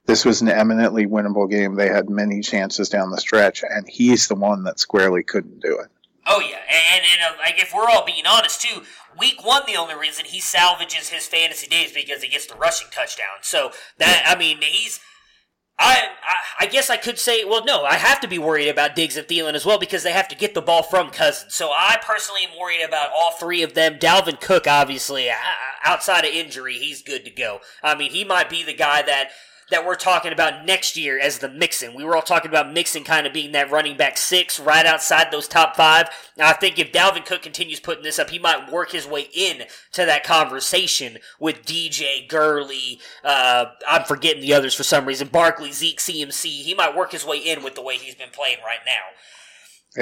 This was an eminently winnable game. They had many chances down the stretch, and he's the one that squarely couldn't do it. Oh yeah, and, and uh, like if we're all being honest too, week one the only reason he salvages his fantasy days because he gets the rushing touchdown. So that I mean he's. I, I I guess I could say well no I have to be worried about Diggs and Thielen as well because they have to get the ball from Cousins. So I personally am worried about all three of them. Dalvin Cook obviously outside of injury he's good to go. I mean he might be the guy that that we're talking about next year as the Mixon. We were all talking about Mixon kind of being that running back six right outside those top five. Now, I think if Dalvin Cook continues putting this up, he might work his way in to that conversation with DJ, Gurley, uh, I'm forgetting the others for some reason, Barkley, Zeke, CMC. He might work his way in with the way he's been playing right now.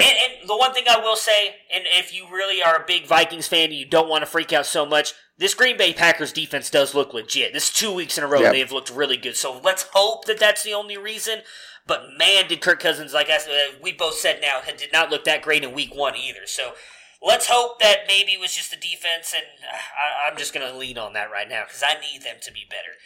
And, and the one thing I will say, and if you really are a big Vikings fan and you don't want to freak out so much, this Green Bay Packers defense does look legit. This is two weeks in a row Yep. they have looked really good. So let's hope that that's the only reason. But man, did Kirk Cousins, like I we both said now, did not look that great in Week One either. So let's hope that maybe it was just the defense, and uh, I, I'm just going to lean on that right now because I need them to be better.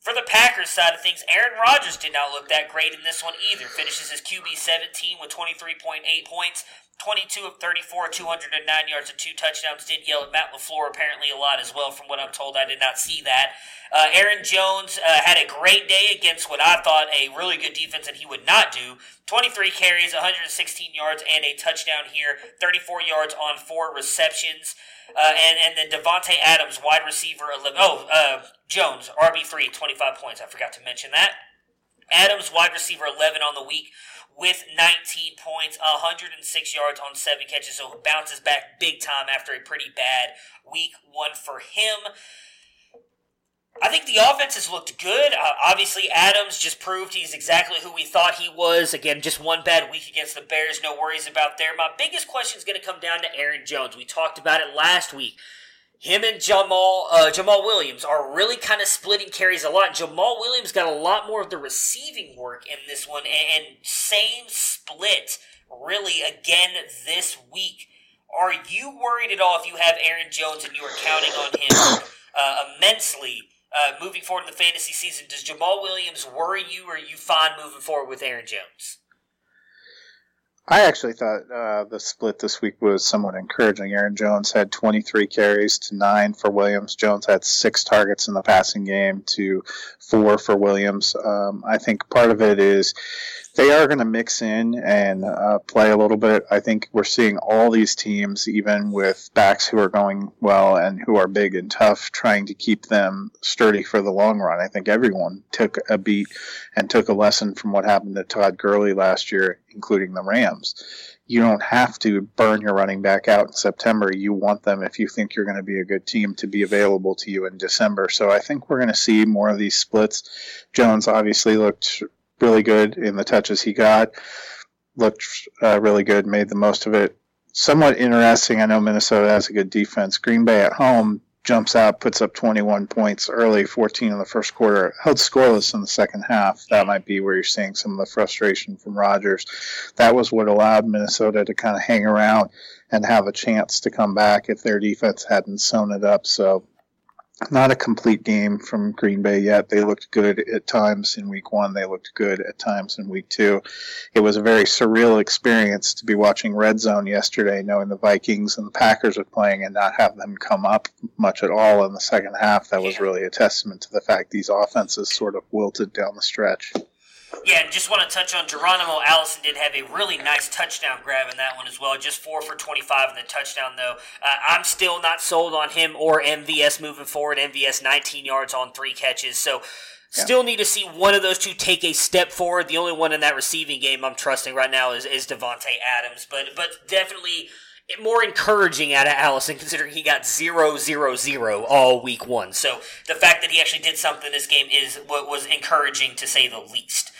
For the Packers side of things, Aaron Rodgers did not look that great in this one either. Finishes his QB 17 with 23.8 points, 22 of 34, 209 yards and two touchdowns. Did yell at Matt LaFleur apparently a lot as well, from what I'm told. I did not see that. Uh, Aaron Jones uh, had a great day against what I thought a really good defense that he would not do. 23 carries, 116 yards, and a touchdown here. 34 yards on four receptions. Uh, and, and then Davante Adams, wide receiver, 11. Oh, uh, Jones, RB3, 25 points. I forgot to mention that. Adams, wide receiver, 11 on the week with 19 points, 106 yards on seven catches. So bounces back big time after a pretty bad week one for him. I think the offense has looked good. Uh, obviously, Adams just proved he's exactly who we thought he was. Again, just one bad week against the Bears. No worries about there. My biggest question is going to come down to Aaron Jones. We talked about it last week. Him and Jamaal uh, Jamaal Williams are really kind of splitting carries a lot. Jamaal Williams got a lot more of the receiving work in this one, and, and same split really again this week. Are you worried at all if you have Aaron Jones and you are counting on him uh, immensely? uh, moving forward in the fantasy season. Does Jamaal Williams worry you, or are you fine moving forward with Aaron Jones? I actually thought uh, the split this week was somewhat encouraging. Aaron Jones had 23 carries to nine for Williams. Jones had six targets in the passing game to four for Williams. Um, I think part of it is they are going to mix in and uh, play a little bit. I think we're seeing all these teams, even with backs who are going well and who are big and tough, trying to keep them sturdy for the long run. I think everyone took a beat and took a lesson from what happened to Todd Gurley last year, including the Rams. You don't have to burn your running back out in September. You want them, if you think you're going to be a good team, to be available to you in December. So I think we're going to see more of these splits. Jones obviously looked really good in the touches he got. Looked uh, really good, made the most of it. Somewhat interesting. I know Minnesota has a good defense. Green Bay at home jumps out, puts up 21 points early, 14 in the first quarter, held scoreless in the second half. That might be where you're seeing some of the frustration from Rodgers. That was what allowed Minnesota to kind of hang around and have a chance to come back if their defense hadn't sewn it up. So not a complete game from Green Bay yet. They looked good at times in week one. They looked good at times in week two. It was a very surreal experience to be watching Red Zone yesterday, knowing the Vikings and the Packers are playing and not have them come up much at all in the second half. That was really a testament to the fact these offenses sort of wilted down the stretch. Yeah, and just want to touch on Geronimo Allison did have a really nice touchdown grab in that one as well. Just four for 25 in the touchdown, though. Uh, I'm still not sold on him or MVS moving forward. MVS 19 yards on three catches. So Still need to see one of those two take a step forward. The only one in that receiving game I'm trusting right now is, is Davante Adams, but but definitely more encouraging out of Allison considering he got zero zero zero all week one. So the fact that he actually did something in this game is what was encouraging to say the least.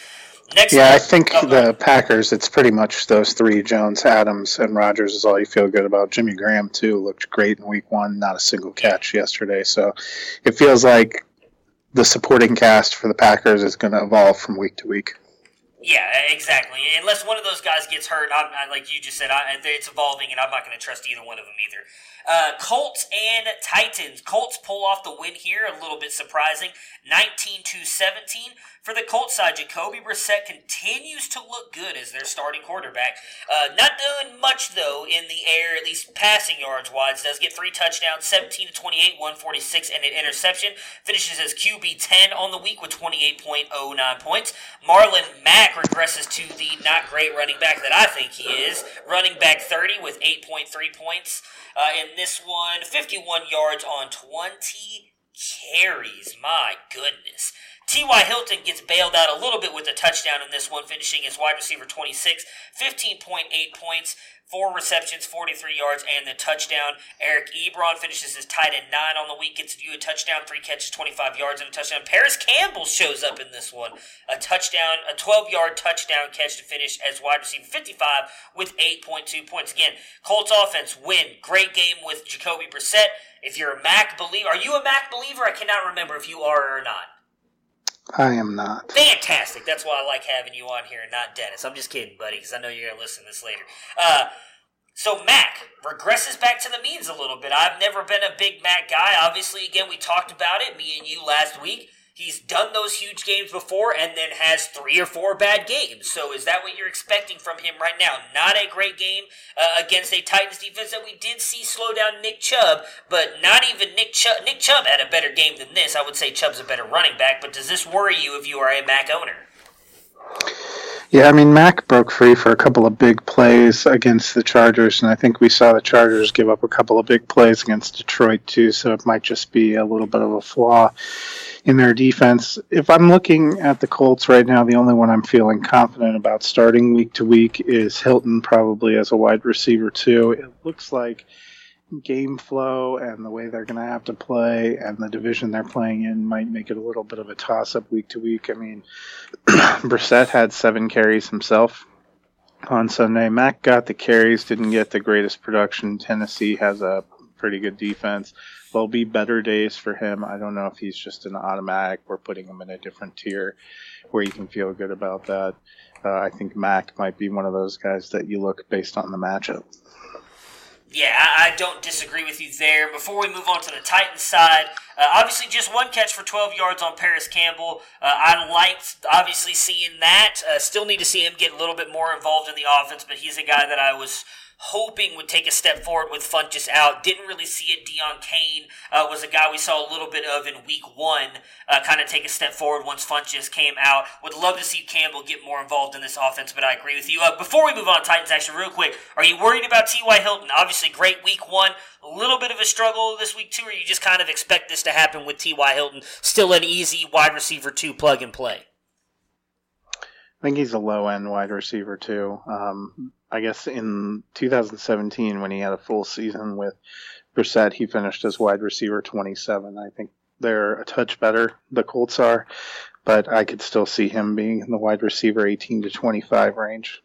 Next yeah, I think oh, the Packers. It's pretty much those three: Jones, Adams, and Rodgers is all you feel good about. Jimmy Graham too looked great in Week One. Not a single catch yesterday, so it feels like the supporting cast for the Packers is going to evolve from week to week. Yeah, exactly. Unless one of those guys gets hurt, I'm, I, like you just said, I, it's evolving, and I'm not going to trust either one of them either. Uh, Colts and Titans. Colts pull off the win here, a little bit surprising, 19 to 17. For the Colts side, Jacoby Brissett continues to look good as their starting quarterback. Uh, not doing much though in the air, at least passing yards wise. Does get three touchdowns, 17 to 28, 146, and an interception. Finishes as QB 10 on the week with 28.09 points. Marlon Mack regresses to the not great running back that I think he is. Running back 30 with 8.3 points. Uh, in this one, 51 yards on 20 carries. My goodness. T.Y. Hilton gets bailed out a little bit with a touchdown in this one, finishing as wide receiver 26, 15.8 points, four receptions, 43 yards, and the touchdown. Eric Ebron finishes as tight end nine on the week, gets you a touchdown, three catches, 25 yards, and a touchdown. Parris Campbell shows up in this one, a touchdown, a 12 yard touchdown catch to finish as wide receiver 55 with 8.2 points. Again, Colts offense win. Great game with Jacoby Brissett. If you're a Mack believer, are you a Mack believer? I cannot remember if you are or not. I am not. Fantastic. That's why I like having you on here and not Dennis. I'm just kidding, buddy, because I know you're going to listen to this later. Uh, so Mack regresses back to the means a little bit. I've never been a big Mack guy. Obviously, again, we talked about it, me and you last week. He's done those huge games before and then has three or four bad games. So is that what you're expecting from him right now? Not a great game uh, against a Titans defense that we did see slow down Nick Chubb, but not even Nick Chubb. Nick Chubb had a better game than this. I would say Chubb's a better running back, but does this worry you if you are a Mack owner? Yeah, I mean, Mack broke free for a couple of big plays against the Chargers, and I think we saw the Chargers give up a couple of big plays against Detroit, too, so it might just be a little bit of a flaw in their defense. If I'm looking at the Colts right now, the only one I'm feeling confident about starting week to week is Hilton, probably as a wide receiver, too. It looks like game flow and the way they're going to have to play and the division they're playing in might make it a little bit of a toss up week to week. I mean, Brissett had seven carries himself on Sunday. Mack got the carries, didn't get the greatest production. Tennessee has a pretty good defense. There'll be better days for him. I don't know if he's just an automatic. We're putting him in a different tier where you can feel good about that. Uh, I think Mack might be one of those guys that you look based on the matchup. Yeah, I, don't disagree with you there. Before we move on to the Titans side, uh, obviously just one catch for 12 yards on Parris Campbell. Uh, I liked obviously seeing that. Uh, still need to see him get a little bit more involved in the offense, but he's a guy that I was hoping would take a step forward with Funchess out. Didn't really see it. Deon Cain uh, was a guy we saw a little bit of in week one, uh, kind of take a step forward once Funchess came out. Would love to see Campbell get more involved in this offense, but I agree with you. Uh, before we move on, Titans action, real quick, are you worried about T.Y. Hilton? Obviously, great week one. A little bit of a struggle this week, too, or you just kind of expect this to happen with T.Y. Hilton? Still an easy wide receiver, two plug and play. I think he's a low end wide receiver too. Um, I guess in 2017 when he had a full season with Brissett, he finished as wide receiver 27. I think they're a touch better. The Colts are, but I could still see him being in the wide receiver 18 to 25 range.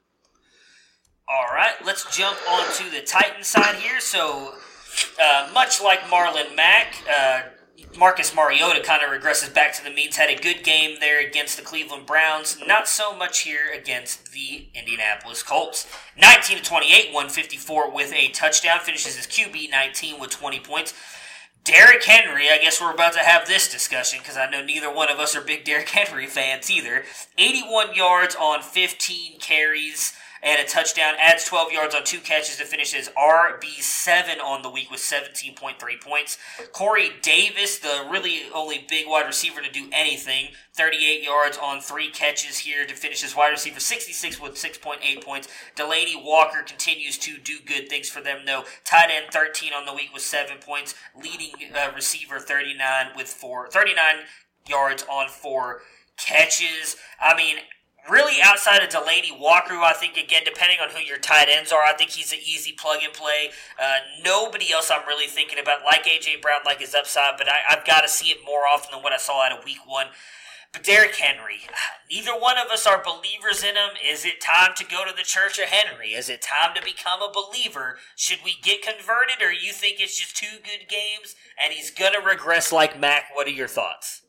All right, let's jump onto the Titan side here. So, uh, much like Marlon Mack, uh, Marcus Mariota kind of regresses back to the means. Had a good game there against the Cleveland Browns. Not so much here against the Indianapolis Colts. 19 to 28, 154 with a touchdown. Finishes his QB 19 with 20 points. Derrick Henry, I guess we're about to have this discussion because I know neither one of us are big Derrick Henry fans either. 81 yards on 15 carries and a touchdown. Adds 12 yards on two catches to finish as RB7 on the week with 17.3 points. Corey Davis, the really only big wide receiver to do anything, 38 yards on three catches here to finish as wide receiver 66 with 6.8 points. Delanie Walker continues to do good things for them, though. Tight end 13 on the week with 7 points. Leading uh, receiver 39 with four, 39 yards on four catches. I mean, really outside of Delanie Walker, who I think, again, depending on who your tight ends are, I think he's an easy plug and play. Uh, nobody else I'm really thinking about, like A.J. Brown, like his upside, but I, have got to see it more often than what I saw out of week one. But Derrick Henry, neither one of us are believers in him. Is it time to go to the church of Henry? Is it time to become a believer? Should we get converted, or you think it's just two good games and he's going to regress like Mack? What are your thoughts?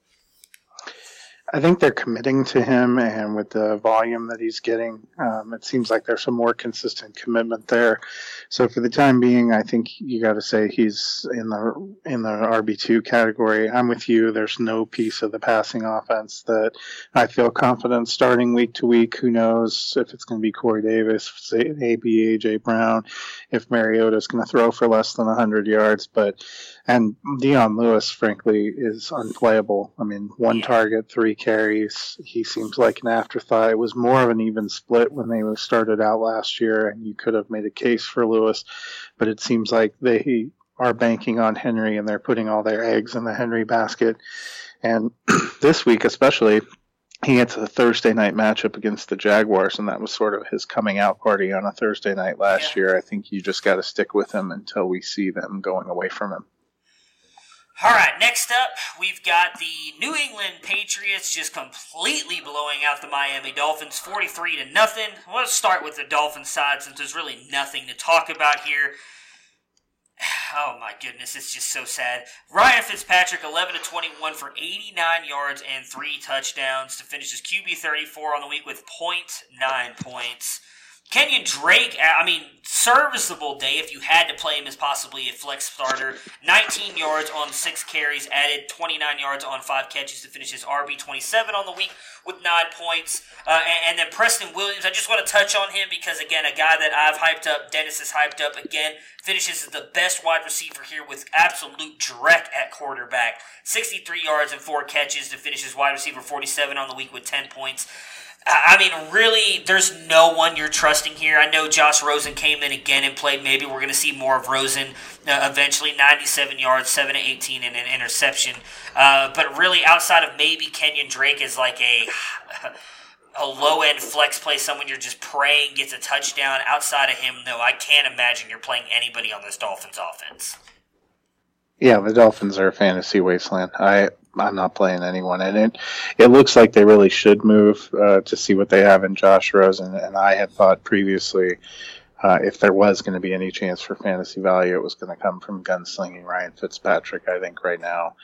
I think they're committing to him, and with the volume that he's getting, um, it seems like there's some more consistent commitment there. So for the time being, I think you got to say he's in the in the RB two category. I'm with you. There's no piece of the passing offense that I feel confident starting week to week. Who knows if it's going to be Corey Davis, maybe AJ Brown, if Mariota is going to throw for less than 100 yards, but and Dion Lewis, frankly, is unplayable. I mean, one target, three carries. He seems like an afterthought. It was more of an even split when they started out last year, and you could have made a case for Lewis, but it seems like they are banking on Henry and they're putting all their eggs in the Henry basket. And this week, especially, he gets a Thursday night matchup against the Jaguars, and that was sort of his coming out party on a Thursday night last yeah. year. I think you just got to stick with him until we see them going away from him. All right, next up, we've got the New England Patriots just completely blowing out the Miami Dolphins 43 to nothing. Let's start with the Dolphins side since there's really nothing to talk about here. Oh my goodness, it's just so sad. Ryan Fitzpatrick 11 to 21 for 89 yards and 3 touchdowns to finish his QB 34 on the week with 0.9 points. Kenyan Drake, I mean, serviceable day if you had to play him as possibly a flex starter. 19 yards on six carries, added 29 yards on five catches to finish his RB 27 on the week with nine points. Uh, and, and, then Preston Williams, I just want to touch on him because, again, a guy that I've hyped up, Dennis is hyped up again, finishes as the best wide receiver here with absolute direct at quarterback. 63 yards and four catches to finish his wide receiver 47 on the week with 10 points. I mean, really, there's no one you're trusting here. I know Josh Rosen came in again and played. Maybe we're going to see more of Rosen uh, eventually. 97 yards, 7 to 18, and an interception. Uh, but really, outside of maybe Kenyan Drake is like a. A low end flex play, someone you're just praying gets a touchdown. Outside of him, though, I can't imagine you're playing anybody on this Dolphins offense. Yeah, the Dolphins are a fantasy wasteland. I I'm not playing anyone, and it it looks like they really should move uh, to see what they have in Josh Rosen. And I had thought previously, uh, if there was going to be any chance for fantasy value, it was going to come from gunslinging Ryan Fitzpatrick. I think right now,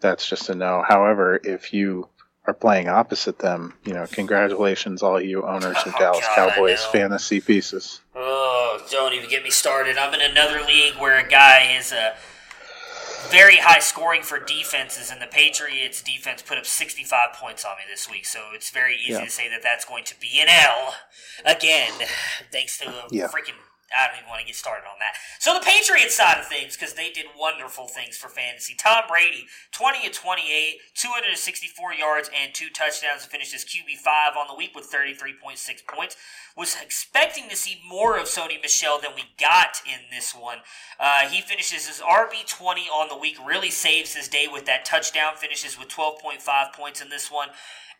that's just a no. However, if you are playing opposite them, you know, congratulations, all you owners of oh, Dallas God, Cowboys fantasy pieces. Oh, don't even get me started. I'm in another league where a guy is a very high scoring for defenses, and the Patriots defense put up 65 points on me this week. So it's very easy yeah. to say that that's going to be an L again, thanks to a yeah. freaking I don't even want to get started on that. So the Patriots side of things, because they did wonderful things for fantasy. Tom Brady, 20 of 28, 264 yards and two touchdowns to finish his QB5 on the week with 33.6 points. Was expecting to see more of Sony Michel than we got in this one. Uh, he finishes his RB20 on the week, really saves his day with that touchdown, finishes with 12.5 points in this one.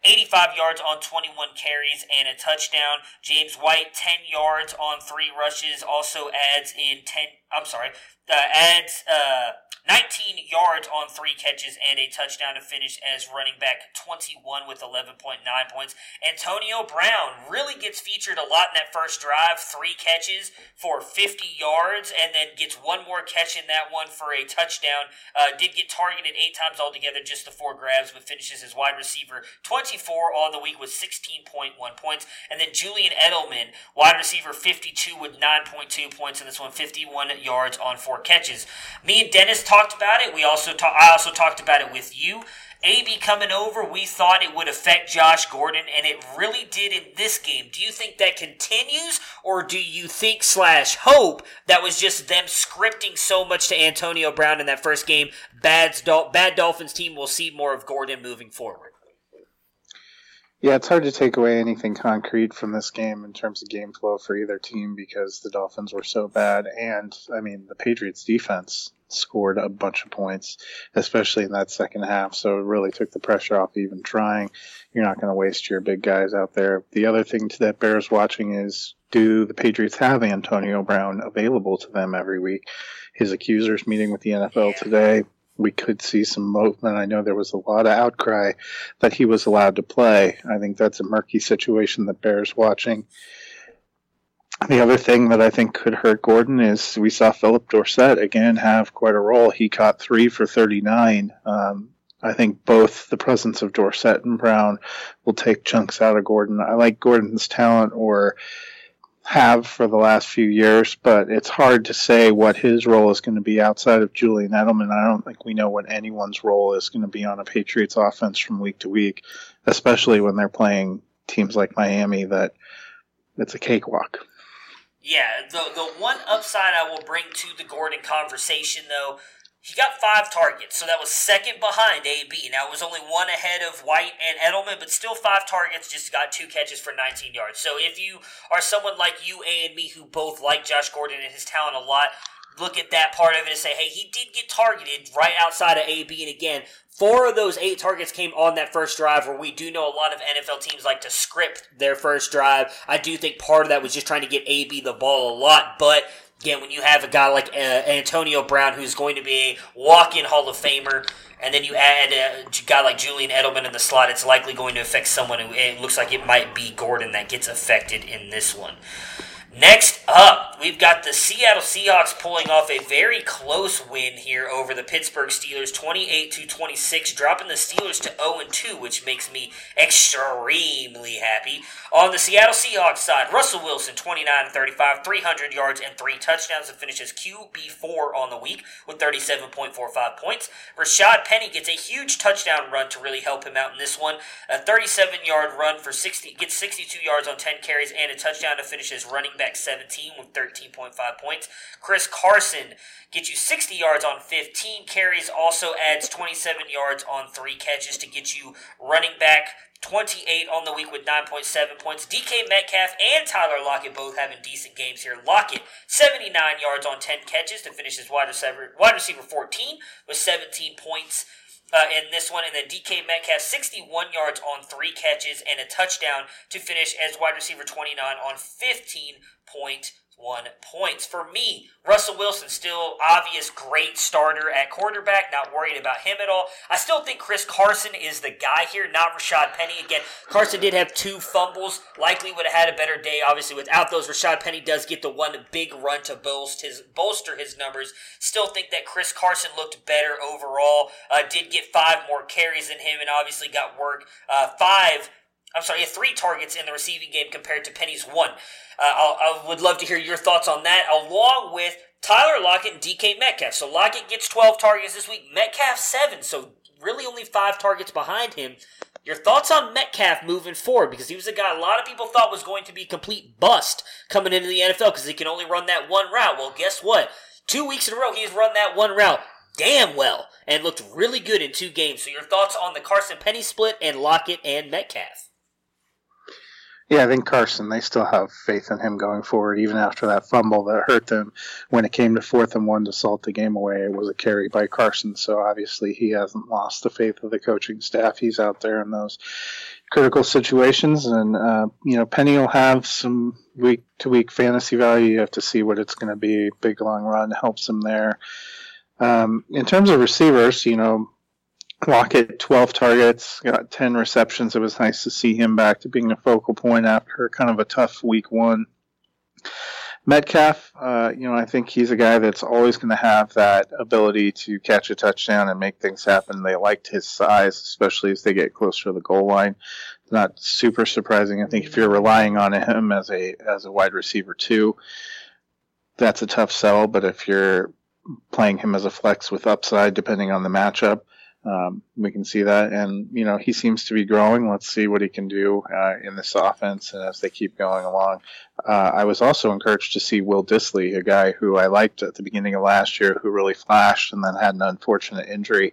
85 yards on 21 carries and a touchdown. James White, 10 yards on three rushes, also adds in 10, I'm sorry, uh, adds uh, 19 yards on three catches and a touchdown to finish as running back 21 with 11.9 points. Antonio Brown really gets featured a lot in that first drive, three catches for 50 yards, and then gets one more catch in that one for a touchdown. Uh, did get targeted eight times altogether, just the four grabs, but finishes as wide receiver 24 on the week with 16.1 points. And then Julian Edelman, wide receiver 52 with 9.2 points in this one, 51 yards on four catches. Me and Dennis talked about it. We also ta- I also talked about it with you. AB coming over, we thought it would affect Josh Gordon, and it really did in this game. Do you think that continues, or do you think slash hope that was just them scripting so much to Antonio Brown in that first game? Bad, bad Dolphins team will see more of Gordon moving forward. Yeah, it's hard to take away anything concrete from this game in terms of game flow for either team because the Dolphins were so bad. And, I mean, the Patriots defense scored a bunch of points, especially in that second half. So it really took the pressure off even trying. You're not going to waste your big guys out there. The other thing that bears watching is do the Patriots have Antonio Brown available to them every week? His accusers meeting with the NFL today we could see some movement. I know there was a lot of outcry that he was allowed to play. I think that's a murky situation that bears watching. The other thing that I think could hurt Gordon is we saw Phillip Dorsett again have quite a role. He caught three for 39. Um, I think both the presence of Dorsett and Brown will take chunks out of Gordon. I like Gordon's talent or have for the last few years, but it's hard to say what his role is going to be outside of Julian Edelman. I don't think we know what anyone's role is going to be on a Patriots offense from week to week, especially when they're playing teams like Miami that it's a cakewalk. Yeah, the the one upside I will bring to the Gordon conversation though he got five targets, so that was second behind AB. Now it was only one ahead of White and Edelman, but still five targets, just got two catches for 19 yards. So if you are someone like you and me who both like Josh Gordon and his talent a lot, look at that part of it and say, hey, he did get targeted right outside of AB. And again, four of those eight targets came on that first drive where we do know a lot of NFL teams like to script their first drive. I do think part of that was just trying to get AB the ball a lot, but Again, when you have a guy like uh, Antonio Brown, who's going to be a walk-in Hall of Famer, and then you add a guy like Julian Edelman in the slot, it's likely going to affect someone who it looks like it might be Gordon that gets affected in this one. Next up, we've got the Seattle Seahawks pulling off a very close win here over the Pittsburgh Steelers, 28 to 26, dropping the Steelers to 0 2, which makes me extremely happy. On the Seattle Seahawks side, Russell Wilson, 29 35, 300 yards and three touchdowns and finishes QB4 on the week with 37.45 points. Rashaad Penny gets a huge touchdown run to really help him out in this one. A 37 yard run for 60, gets 62 yards on 10 carries and a touchdown to finish his running back 17 with 13.5 points. Chris Carson gets you 60 yards on 15 carries, also adds 27 yards on three catches to get you running back 28 on the week with 9.7 points. DK Metcalf and Tyler Lockett both having decent games here. Lockett, 79 yards on 10 catches to finish his wide receiver, wide receiver 14 with 17 points. Uh, in this one, and then DK Metcalf, 61 yards on three catches and a touchdown to finish as wide receiver 29 on 15 point one points. For me, Russell Wilson still obvious great starter at quarterback, not worried about him at all. I still think Chris Carson is the guy here, not Rashaad Penny. Again, Carson did have two fumbles, likely would have had a better day. Obviously, without those, Rashaad Penny does get the one big run to bolster his, bolster his numbers. Still think that Chris Carson looked better overall. Uh, did get five more carries than him, and obviously got work. Uh, five I'm sorry, three targets in the receiving game compared to Penny's one. Uh, i would love to hear your thoughts on that, along with Tyler Lockett and DK Metcalf. So Lockett gets 12 targets this week, Metcalf 7, so really only five targets behind him. Your thoughts on Metcalf moving forward? Because he was a guy a lot of people thought was going to be complete bust coming into the NFL because he can only run that one route. Well, guess what? Two weeks in a row, he's run that one route damn well and looked really good in two games. So your thoughts on the Carson Penny split and Lockett and Metcalf? Yeah, I think Carson, they still have faith in him going forward, even after that fumble that hurt them when it came to fourth and one to salt the game away. It was a carry by Carson, so obviously he hasn't lost the faith of the coaching staff. He's out there in those critical situations, and, uh, you know, Penny will have some week to week fantasy value. You have to see what it's going to be. Big long run helps him there. Um, in terms of receivers, you know, Lockett, 12 targets, got 10 receptions. It was nice to see him back to being a focal point after kind of a tough week one. Metcalf, uh, you know, I think he's a guy that's always going to have that ability to catch a touchdown and make things happen. They liked his size, especially as they get closer to the goal line. Not super surprising. I think if you're relying on him as a as a wide receiver too, that's a tough sell. But if you're playing him as a flex with upside, depending on the matchup, um, we can see that, and you know he seems to be growing. Let's see what he can do uh, in this offense, and as they keep going along. Uh, I was also encouraged to see Will Dissly, a guy who I liked at the beginning of last year, who really flashed, and then had an unfortunate injury.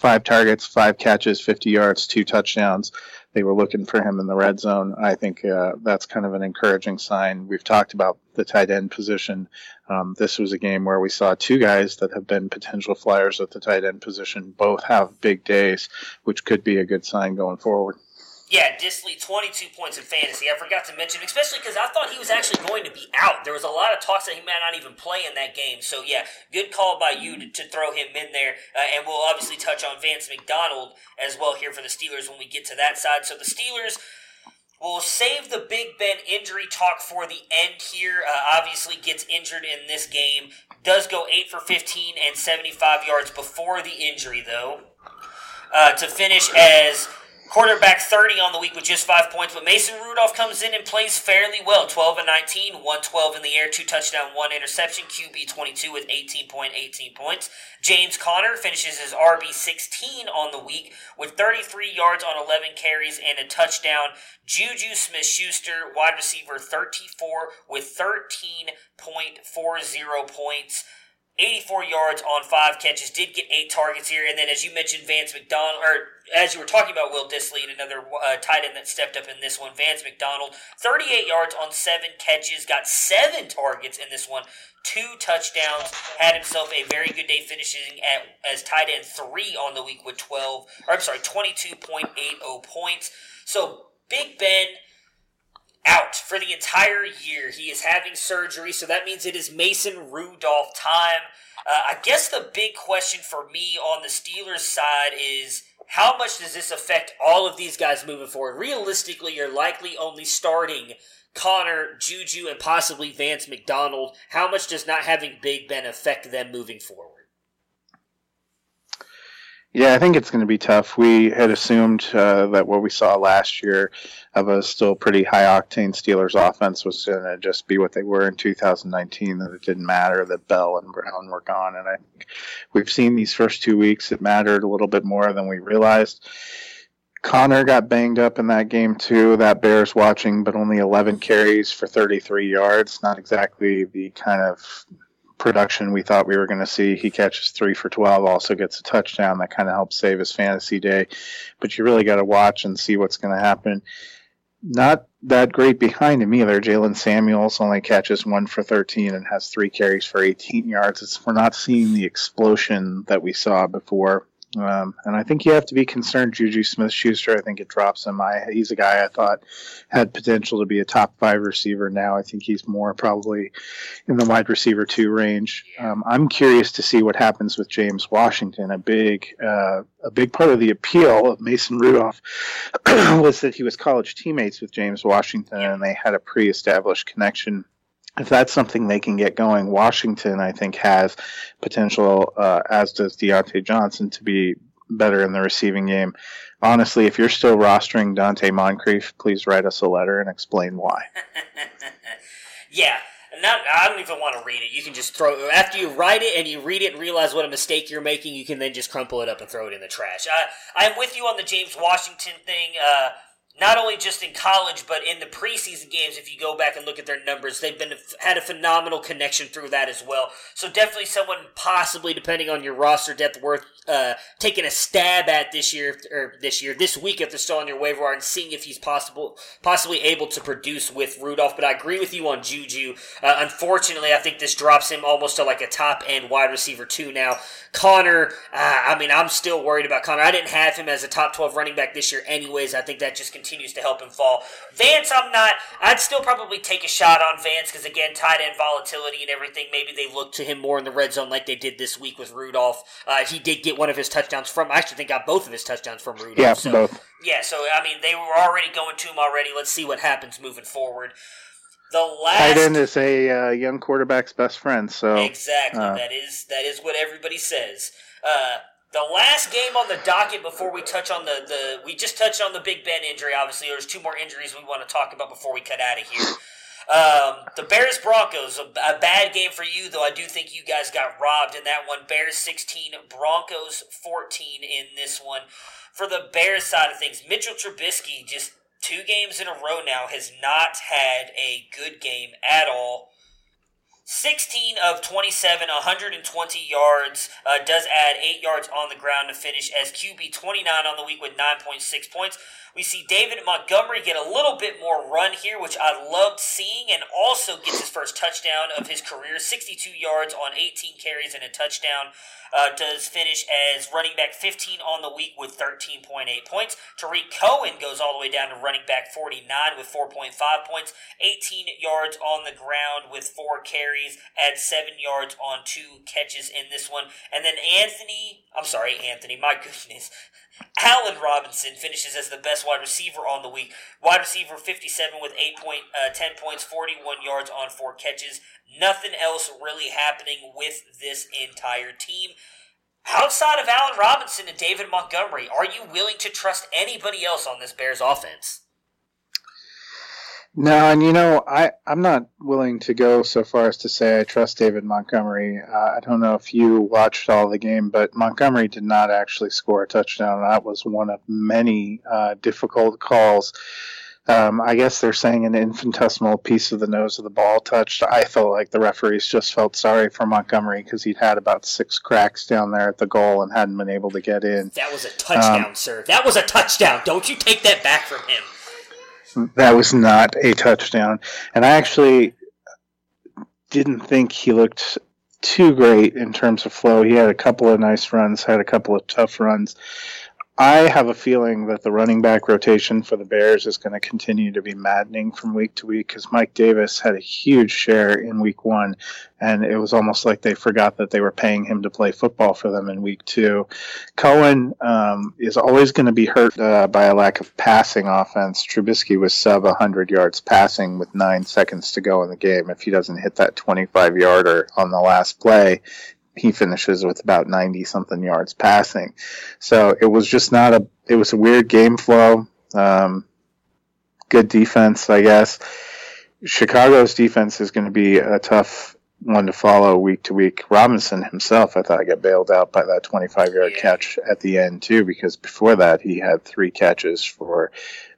Five targets, five catches, 50 yards, two touchdowns they were looking for him in the red zone. I think uh, that's kind of an encouraging sign. We've talked about the tight end position. Um, this was a game where we saw two guys that have been potential flyers at the tight end position both have big days, which could be a good sign going forward. Yeah, Dissly, 22 points in fantasy. I forgot to mention, especially because I thought he was actually going to be out. There was a lot of talks that he might not even play in that game. So, yeah, good call by you to, to throw him in there. Uh, and we'll obviously touch on Vance McDonald as well here for the Steelers when we get to that side. So, the Steelers will save the Big Ben injury talk for the end here. Uh, obviously, gets injured in this game. Does go 8 for 15 and 75 yards before the injury, though. Uh, to finish as Quarterback 30 on the week with just five points, but Mason Rudolph comes in and plays fairly well. 12 and 19, 112 in the air, two touchdown, one interception. QB 22 with 18.18 points. James Conner finishes his RB 16 on the week with 33 yards on 11 carries and a touchdown. Juju Smith Schuster, wide receiver 34 with 13.40 points. 84 yards on five catches, did get eight targets here. And then, as you mentioned, Vance McDonald, or as you were talking about Will Dissly and another uh, tight end that stepped up in this one, Vance McDonald, 38 yards on seven catches, got seven targets in this one, two touchdowns, had himself a very good day finishing at as tight end three on the week with 12, or I'm sorry, 22.80 points. So, Big Ben out for the entire year. He is having surgery, so that means it is Mason Rudolph time. Uh, I guess the big question for me on the Steelers side is how much does this affect all of these guys moving forward? Realistically, you're likely only starting Conner, Juju, and possibly Vance McDonald. How much does not having Big Ben affect them moving forward? Yeah, I think it's going to be tough. We had assumed uh, that what we saw last year of a still pretty high octane Steelers offense was going to just be what they were in 2019, that it didn't matter that Bell and Brown were gone. And I think we've seen these first two weeks, it mattered a little bit more than we realized. Conner got banged up in that game too. That bears watching, but only 11 carries for 33 yards. Not exactly the kind of production we thought we were going to see. He catches three for 12, also gets a touchdown that kind of helps save his fantasy day. But you really got to watch and see what's going to happen. Not that great behind him either. Jaylen Samuels only catches one for 13 and has three carries for 18 yards. It's, we're not seeing the explosion that we saw before. Um, and I think you have to be concerned, Juju Smith Schuster. I think it drops him. I, he's a guy I thought had potential to be a top five receiver. Now I think he's more probably in the wide receiver two range. Um, I'm curious to see what happens with James Washington. A big, uh, a big part of the appeal of Mason Rudolph was that he was college teammates with James Washington, and they had a pre-established connection if that's something they can get going, Washington, I think, has potential, uh, as does Diontae Johnson, to be better in the receiving game. Honestly, if you're still rostering Donte Moncrief, please write us a letter and explain why. yeah. Not, I don't even want to read it. You can just throw after you write it and you read it and realize what a mistake you're making. You can then just crumple it up and throw it in the trash. I, I'm with you on the James Washington thing. Uh, not only just in college but in the preseason games if you go back and look at their numbers they've been had a phenomenal connection through that as well. So definitely someone possibly depending on your roster depth worth uh, taking a stab at this year or this year this week if they're still on your waiver wire and seeing if he's possible possibly able to produce with Rudolph. But I agree with you on Juju. Uh, unfortunately I think this drops him almost to like a top end wide receiver two now. Conner uh, I mean I'm still worried about Conner. I didn't have him as a top 12 running back this year anyways. I think that just continues to help him fall. Vance, I'm not. I'd still probably take a shot on Vance because again, tight end volatility and everything. Maybe they look to him more in the red zone like they did this week with Rudolph. Uh, he did get one of his touchdowns from. I actually think got both of his touchdowns from Rudolph. Yeah, so, both. Yeah, so I mean, they were already going to him already. Let's see what happens moving forward. The last tight end is a uh, young quarterback's best friend. So exactly, uh, that is that is what everybody says. Uh, the last game on the docket before we touch on the, the we just touched on the Big Ben injury. Obviously, there's two more injuries we want to talk about before we cut out of here. Um, the Bears Broncos, a, a, bad game for you, though I do think you guys got robbed in that one. Bears 16, Broncos 14 in this one. For the Bears side of things, Mitchell Trubisky just two games in a row now has not had a good game at all. 16 of 27, 120 yards, uh, does add 8 yards on the ground to finish as QB 29 on the week with 9.6 points. We see David Montgomery get a little bit more run here, which I loved seeing, and also gets his first touchdown of his career 62 yards on 18 carries and a touchdown uh, does finish as running back 15 on the week with 13.8 points. Tarik Cohen goes all the way down to running back 49 with 4.5 points, 18 yards on the ground with four carries, adds seven yards on two catches in this one. And then Anthony, I'm sorry, Anthony, my goodness. Allen Robinson finishes as the best wide receiver on the week. Wide receiver 57 with 8 point, uh, 10 points, 41 yards on four catches. Nothing else really happening with this entire team. Outside of Allen Robinson and David Montgomery, are you willing to trust anybody else on this Bears offense? No, and you know, I, I'm not willing to go so far as to say I trust David Montgomery. Uh, I don't know if you watched all the game, but Montgomery did not actually score a touchdown. That was one of many uh, difficult calls um, I guess they're saying an infinitesimal piece of the nose of the ball touched. I felt like the referees just felt sorry for Montgomery because he'd had about six cracks down there at the goal and hadn't been able to get in. That was a touchdown, um, sir. That was a touchdown. Don't you take that back from him. That was not a touchdown. And I actually didn't think he looked too great in terms of flow. He had a couple of nice runs, had a couple of tough runs. I have a feeling that the running back rotation for the Bears is going to continue to be maddening from week to week because Mike Davis had a huge share in week one, and it was almost like they forgot that they were paying him to play football for them in week two. Cohen um, is always going to be hurt uh, by a lack of passing offense. Trubisky was sub 100 yards passing with nine seconds to go in the game. If he doesn't hit that 25 yarder on the last play, he finishes with about 90 something yards passing. So it was just not a, it was a weird game flow. Um, good defense, I guess. Chicago's defense is going to be a tough one to follow week to week. Robinson himself, I thought, got bailed out by that 25 yard Yeah. catch at the end, too, because before that he had three catches for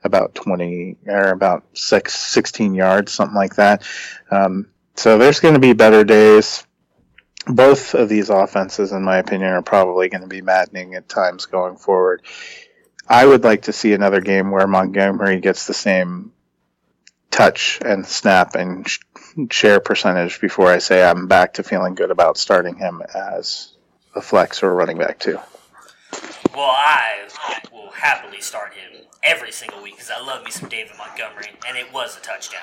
about 20 or about six, 16 yards, something like that. Um, so there's going to be better days both of these offenses, in my opinion, are probably going to be maddening at times going forward. I would like to see another game where Montgomery gets the same touch and snap and sh- share percentage before I say I'm back to feeling good about starting him as a flex or a running back too. Well, I will happily start him every single week because I love me some David Montgomery, and it was a touchdown.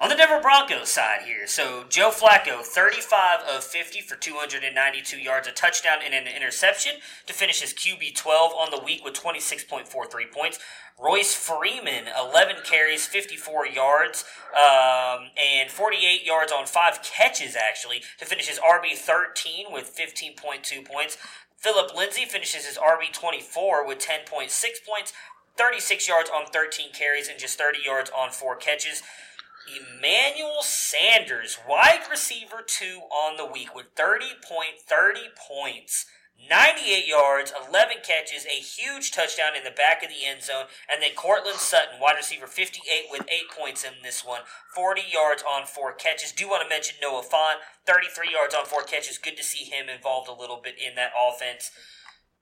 On the Denver Broncos side here, so Joe Flacco, 35 of 50 for 292 yards, a touchdown and an interception to finish his QB 12 on the week with 26.43 points. Royce Freeman, 11 carries, 54 yards, um, and 48 yards on five catches, actually, to finish his RB 13 with 15.2 points. Philip Lindsay finishes his RB 24 with 10.6 points, 36 yards on 13 carries, and just 30 yards on four catches. Emmanuel Sanders, wide receiver two on the week with 30.30 points, 98 yards, 11 catches, a huge touchdown in the back of the end zone, and then Courtland Sutton, wide receiver 58 with 8 points in this one, 40 yards on 4 catches. Do want to mention Noah Fant, 33 yards on 4 catches. Good to see him involved a little bit in that offense.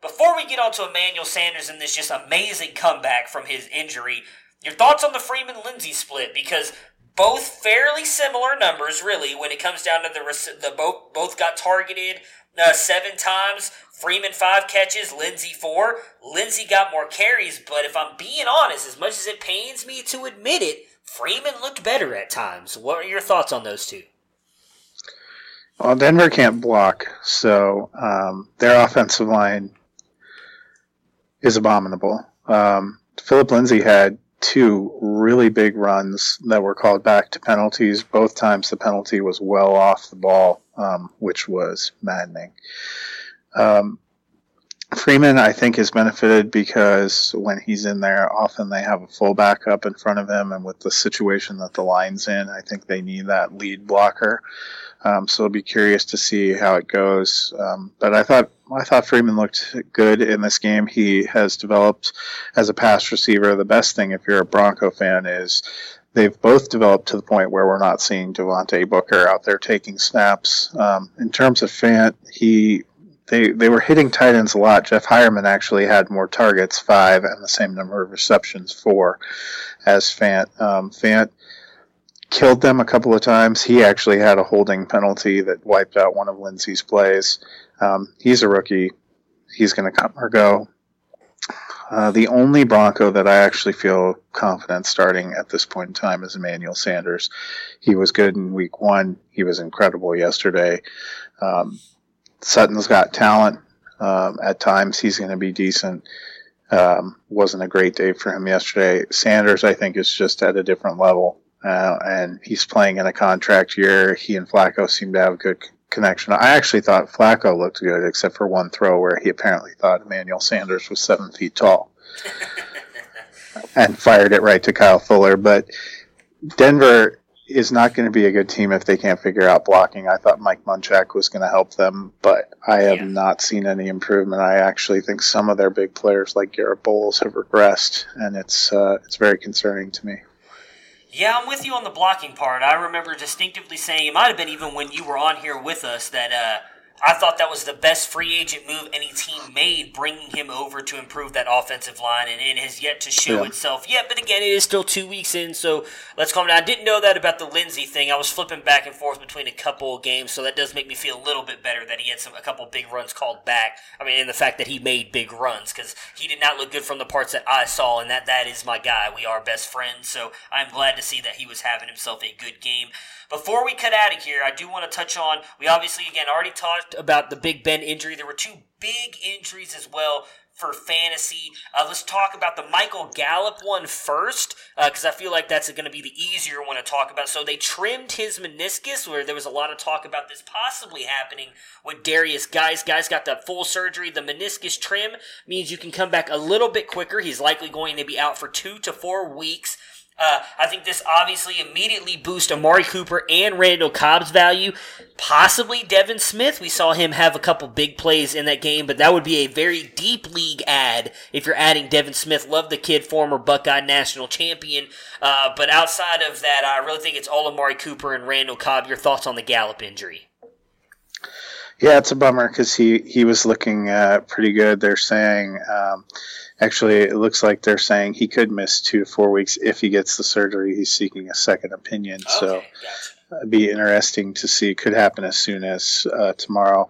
Before we get on to Emmanuel Sanders and this just amazing comeback from his injury, your thoughts on the Freeman Lindsay split? Because both fairly similar numbers, really, when it comes down to the the both both got targeted uh, seven times. Freeman five catches, Lindsay four. Lindsay got more carries, but if I'm being honest, as much as it pains me to admit it, Freeman looked better at times. What are your thoughts on those two? Well, Denver can't block, so um, their offensive line is abominable. Um, Philip Lindsay had two really big runs that were called back to penalties. Both times the penalty was well off the ball, um, which was maddening. Um, Freeman, I think, has benefited because when he's in there, often they have a fullback up in front of him, and with the situation that the line's in, I think they need that lead blocker. Um, so I'll be curious to see how it goes. Um, but I thought I thought Freeman looked good in this game. He has developed as a pass receiver. The best thing, if you're a Bronco fan, is they've both developed to the point where we're not seeing Devontae Booker out there taking snaps. Um, in terms of Fant, he they they were hitting tight ends a lot. Jeff Heuerman actually had more targets, five, and the same number of receptions, four, as Fant. Um, Fant killed them a couple of times. He actually had a holding penalty that wiped out one of Lindsay's plays. Um, he's a rookie. He's going to come or go. Uh, the only Bronco that I actually feel confident starting at this point in time is Emmanuel Sanders. He was good in week one. He was incredible yesterday. Um, Sutton's got talent. Um, at times, he's going to be decent. Um, wasn't a great day for him yesterday. Sanders, I think, is just at a different level. Uh, and he's playing in a contract year. He and Flacco seem to have a good connection. I actually thought Flacco looked good, except for one throw where he apparently thought Emmanuel Sanders was seven feet tall and fired it right to Kyle Fuller. But Denver is not going to be a good team if they can't figure out blocking. I thought Mike Munchak was going to help them, but I have Yeah. not seen any improvement. I actually think some of their big players, like Garett Bolles, have regressed, and it's uh, it's very concerning to me. Yeah, I'm with you on the blocking part. I remember distinctively saying it might have been even when you were on here with us that uh, I thought that was the best free agent move any team made, bringing him over to improve that offensive line, and it has yet to show Yeah. itself yet. But again, it is still two weeks in, so let's calm down. I didn't know that about the Lindsay thing. I was flipping back and forth between a couple of games, so that does make me feel a little bit better that he had some a couple big runs called back. I mean, and the fact that he made big runs because he did not look good from the parts that I saw, and that that is my guy. We are best friends, so I'm glad to see that he was having himself a good game. Before we cut out of here, I do want to touch on. We obviously again already talked about the Big Ben injury. There were two big injuries as well for fantasy. Uh, let's talk about the Michael Gallup one first, because I feel like that's going to be the easier one to talk about. So they trimmed his meniscus, where there was a lot of talk about this possibly happening with Darius Guice. Guice got the full surgery. The meniscus trim means you can come back a little bit quicker. He's likely going to be out for two to four weeks. Uh, I think this obviously immediately boosts Amari Cooper and Randall Cobb's value. Possibly Devin Smith. We saw him have a couple big plays in that game, but that would be a very deep league ad if you're adding Devin Smith. Love the kid, former Buckeye national champion. Uh, but outside of that, I really think it's all Amari Cooper and Randall Cobb. Your thoughts on the Gallup injury? Yeah, it's a bummer because he he was looking uh, pretty good. They're saying, um, actually, it looks like they're saying he could miss two to four weeks if he gets the surgery. He's seeking a second opinion, so gotcha. it'd be interesting to see. Could happen as soon as uh, tomorrow.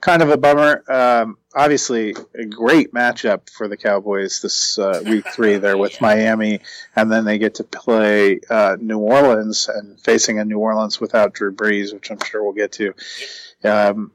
Kind of a bummer. Um, obviously, a great matchup for the Cowboys this uh, week three. They're with Miami, and then they get to play uh, New Orleans and facing a New Orleans without Drew Brees, which I'm sure we'll get to. Um,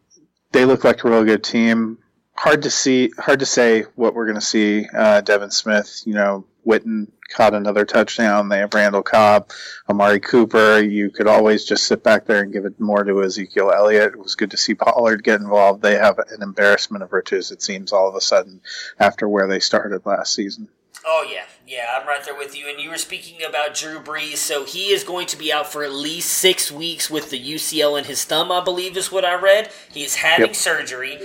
they look like a real good team. Hard to see, hard to say what we're going to see. Uh, Devin Smith, you know, Witten caught another touchdown. They have Randall Cobb, Amari Cooper. You could always just sit back there and give it more to Ezekiel Elliott. It was good to see Pollard get involved. They have an embarrassment of riches, it seems, all of a sudden after where they started last season. Oh yeah, yeah, I'm right there with you. And you were speaking about Drew Brees, so he is going to be out for at least six weeks with the UCL in his thumb, I believe is what I read. He is having Yep. surgery.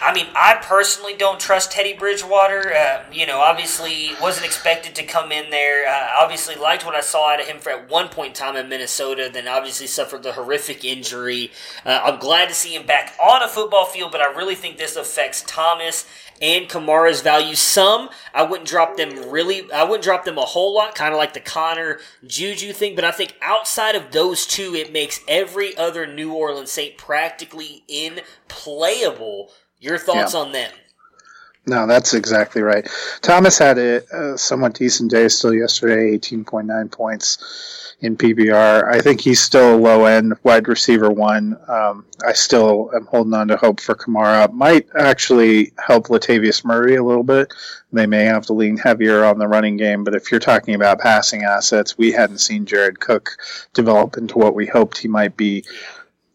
I mean, I personally don't trust Teddy Bridgewater. Uh, you know, obviously wasn't expected to come in there. Uh, obviously liked what I saw out of him for at one point in time in Minnesota. Then obviously suffered the horrific injury. Uh, I'm glad to see him back on a football field, but I really think this affects Thomas and Kamara's value. Some I wouldn't drop them really. I wouldn't drop them a whole lot, kind of like the Conner Juju thing. But I think outside of those two, it makes every other New Orleans Saint practically implayable. Your thoughts Yeah. on them? No, that's exactly right. Thomas had a, a somewhat decent day still yesterday, 18.9 points in PPR. I think he's still a low end wide receiver one. Um, I still am holding on to hope for Kamara. Might actually help Latavius Murray a little bit. They may have to lean heavier on the running game, but if you're talking about passing assets, we hadn't seen Jared Cook develop into what we hoped he might be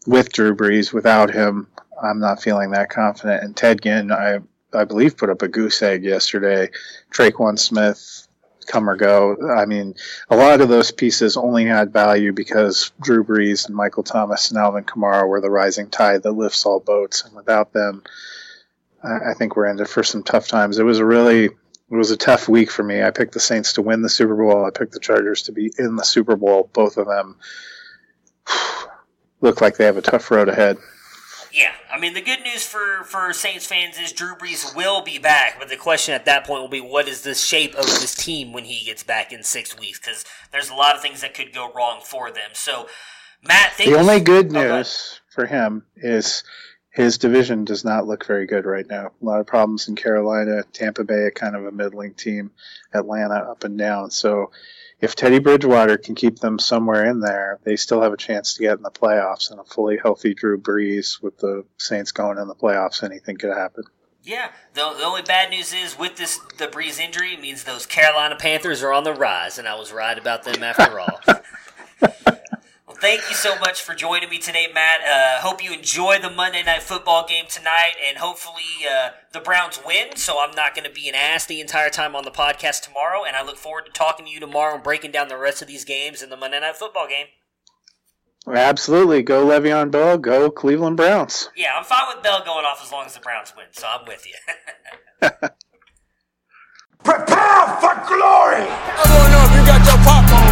with Drew Brees. Without him, I'm not feeling that confident. And Ted Ginn, I I believe put up a goose egg yesterday. Tre'Quan Smith, come or go. I mean, a lot of those pieces only had value because Drew Brees and Michael Thomas and Alvin Kamara were the rising tide that lifts all boats. And without them, I, think we're in for some tough times. It was a really it was a tough week for me. I picked the Saints to win the Super Bowl. I picked the Chargers to be in the Super Bowl. Both of them look like they have a tough road ahead. Yeah, I mean the good news for for Saints fans is Drew Brees will be back, but the question at that point will be what is the shape of this team when he gets back in six weeks? Because there's a lot of things that could go wrong for them. So, Matt, The only good Oh, news for him is his division does not look very good right now. A lot of problems in Carolina, Tampa Bay, kind of a middling team, Atlanta up and down. So if Teddy Bridgewater can keep them somewhere in there, they still have a chance to get in the playoffs. And a fully healthy Drew Brees with the Saints going in the playoffs, anything could happen. Yeah, the, the only bad news is with this the Brees injury means those Carolina Panthers are on the rise, and I was right about them after all. well, thank you so much for joining me today, Matt. Uh, hope you enjoy the Monday Night Football game tonight, and hopefully uh, the Browns win. So I'm not going to be an ass the entire time on the podcast tomorrow, and I look forward to talking to you tomorrow and breaking down the rest of these games in the Monday Night Football game. Absolutely. Go Le'Veon Bell. Go Cleveland Browns. Yeah, I'm fine with Bell going off as long as the Browns win, so I'm with you. Prepare for glory! I don't know if you got your